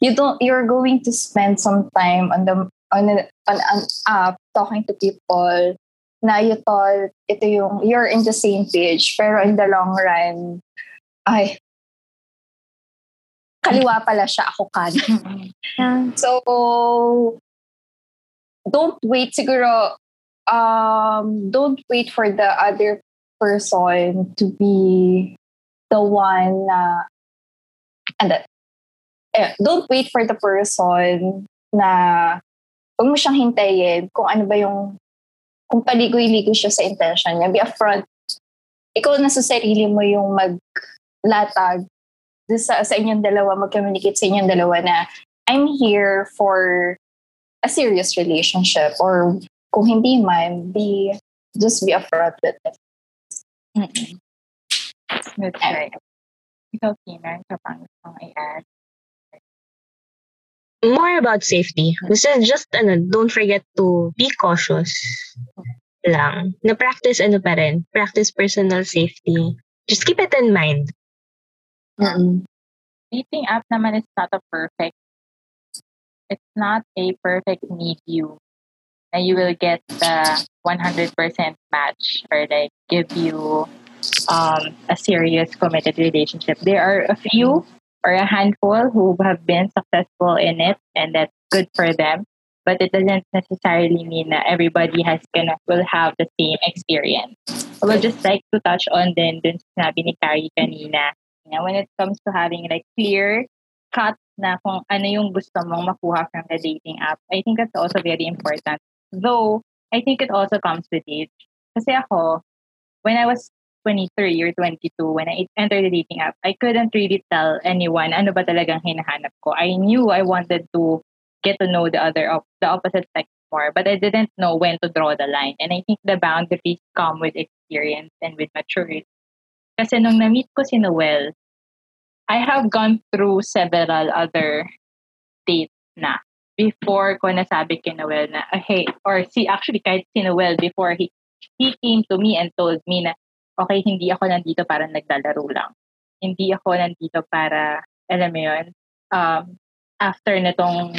you don't, you're going to spend some time on the, on, a, on an app talking to people na you thought ito yung, you're in the same page. Pero in the long run, ay, kaliwa pala siya, ako kanan. <laughs> Yeah. So, don't wait siguro, um, don't wait for the other person to be the one na, and that, eh, don't wait for the person na, huwag mo siyang hintayin kung ano ba yung, kung paligoy-ligoy siya sa intention niya. Be upfront. Ikaw na sa sarili mo yung maglatag sa, sa inyong dalawa, mag-communicate sa inyong dalawa na I'm here for a serious relationship or kung hindi man, be, just be upfront with it. Mm-mm. That's right. Ikaw, Tina, ka pang gusto i-add? More about safety. This is just, ano, don't forget to be cautious lang. Na-practice ano pa rin, practice personal safety. Just keep it in mind. Dating app naman is not a perfect, it's not a perfect meet you And you will get the 100% match or like give you um, a serious committed relationship. There are a few or a handful who have been successful in it and that's good for them. But it doesn't necessarily mean that everybody has gonna will have the same experience. I would just like to touch on din dun sinabi ni Carrie kanina. You know, when it comes to having like clear cut na kung ano yung gusto mong makuha from the dating app, I think that's also very important. Though, I think it also comes with age. Kasi ako, when I was 23 or 22, when I entered the dating app, I couldn't really tell anyone ano ba talagang hinahanap ko. I knew I wanted to get to know the other, op- the opposite sex more, but I didn't know when to draw the line. And I think the boundaries come with experience and with maturity. Kasi nung na-meet ko si Noel, I have gone through several other dates na before ko nasabi kay Noel na, hey, or si, actually kahit si Noel before he, he came to me and told me na, okay, hindi ako nandito para naglalaro lang. Hindi ako nandito para, alam mo yun, um, after nitong,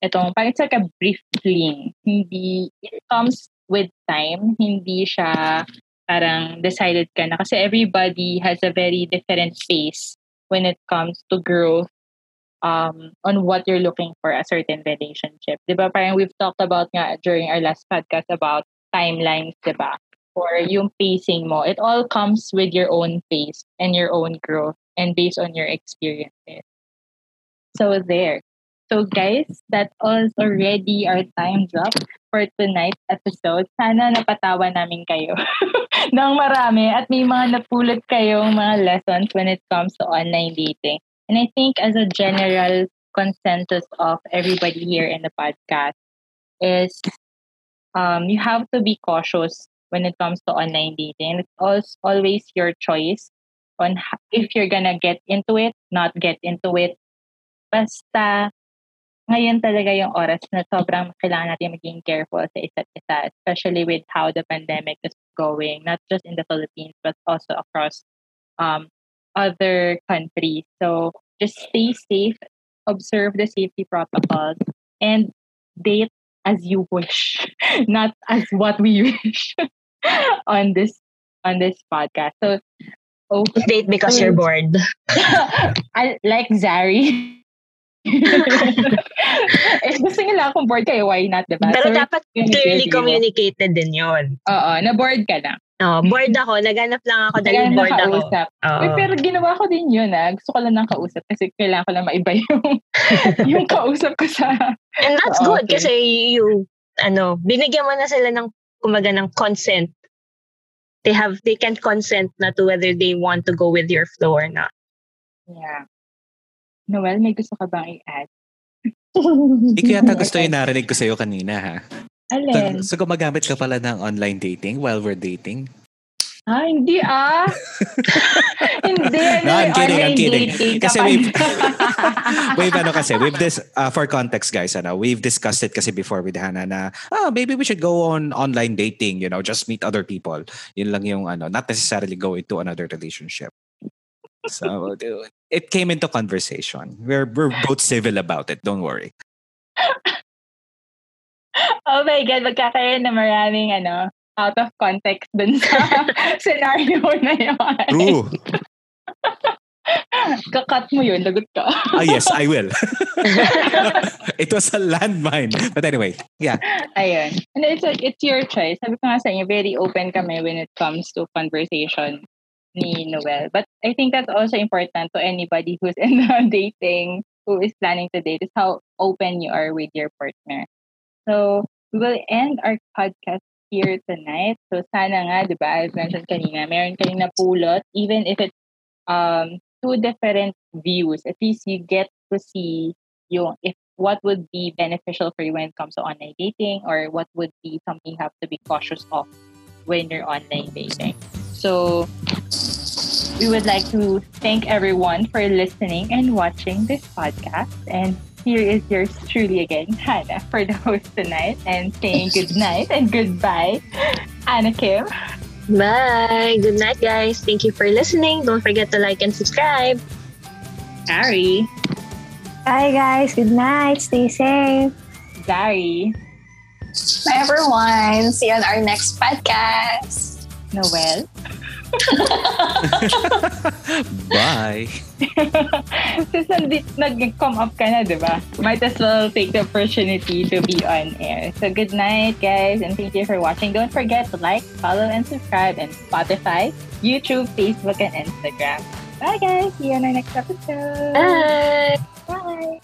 itong, parang it's like a brief fling. Hindi, it comes with time. Hindi siya parang decided ka na. Kasi everybody has a very different pace when it comes to growth um, on what you're looking for a certain relationship. Di ba? Parang we've talked about nga during our last podcast about timelines, di ba? Or yung pacing mo. It all comes with your own pace and your own growth and based on your experiences. So there. So guys, that was already our time's up for tonight's episode. Sana napatawa namin kayo <laughs> ng marami at may mga napulot kayong mga lessons when it comes to online dating. And I think as a general consensus of everybody here in the podcast is um, you have to be cautious when it comes to online dating. It's always, always your choice on if you're gonna get into it, not get into it. Basta, ngayon talaga yung oras na sobrang kailangan natin maging careful sa isa't isa, especially with how the pandemic is going, not just in the Philippines, but also across um, other countries. So just stay safe, observe the safety protocols, and date as you wish, <laughs> not as what we <laughs> wish on this on this podcast. So okay. Date because you're <laughs> bored. I like Zari. <laughs> eh, gusto nila akong bored kayo, why not, diba? Pero So, dapat clearly communicated din yun. Oo, na-bored ka na. Oh, bored ako. Naganap lang ako dahil bored ako. nakausap. Oo. Uy, pero ginawa ko din yun ah. Gusto ko lang ng kausap kasi kailangan ko lang maiba yung, <laughs> yung kausap ko sa... And that's Oo, good okay. kasi you, ano, binigyan mo na sila ng, kumaga, ng consent. They have, they can consent na to whether they want to go with your flow or not. Yeah. Noel, may gusto ka bang i-add? Ikaw yata <laughs> gusto yung narinig ko sa'yo kanina ha. Alin? So, so gumagamit ka pala ng online dating while we're dating? Ah, hindi ah. <laughs> hindi. No, I'm ano, kidding, I'm kidding. Kasi we've, <laughs> we've ano kasi, we've this, uh, for context guys, ano, we've discussed it kasi before with Hannah na, ah, maybe we should go on online dating, you know, just meet other people. Yun lang yung ano, not necessarily go into another relationship. So, <laughs> it came into conversation. We're, we're both civil about it, don't worry. oh my God, magkakaroon na maraming ano, out of context dun sa <laughs> scenario na yun. True. <laughs> Kakat mo yun, lagot ka. Ah, yes, I will. <laughs> it was a landmine. But anyway, yeah. Ayun. And it's, a, it's your choice. Sabi ko nga sa inyo, very open kami when it comes to conversation ni Noel. But I think that's also important to anybody who's in the dating, who is planning to date, is how open you are with your partner. So, we will end our podcast here tonight. So, sana nga, di ba, as mentioned kanina, meron kayong napulot, even if it's um, two different views, at least you get to see yung, if what would be beneficial for you when it comes to online dating or what would be something you have to be cautious of when you're online dating. So, we would like to thank everyone for listening and watching this podcast. And here is yours truly again, <laughs> Hannah, for the host tonight and saying <laughs> good night and goodbye, Anna Kim. Bye. Good night, guys. Thank you for listening. Don't forget to like and subscribe. Harry, Bye guys. Good night. Stay safe. Zari, Bye everyone. See you on our next podcast. Noel. <laughs> Bye. <laughs> Since nag-come up ka na, di ba? Might as well take the opportunity to be on air. So good night, guys, and thank you for watching. Don't forget to like, follow, and subscribe on Spotify, YouTube, Facebook, and Instagram. Bye, guys. See you on our next episode. Bye.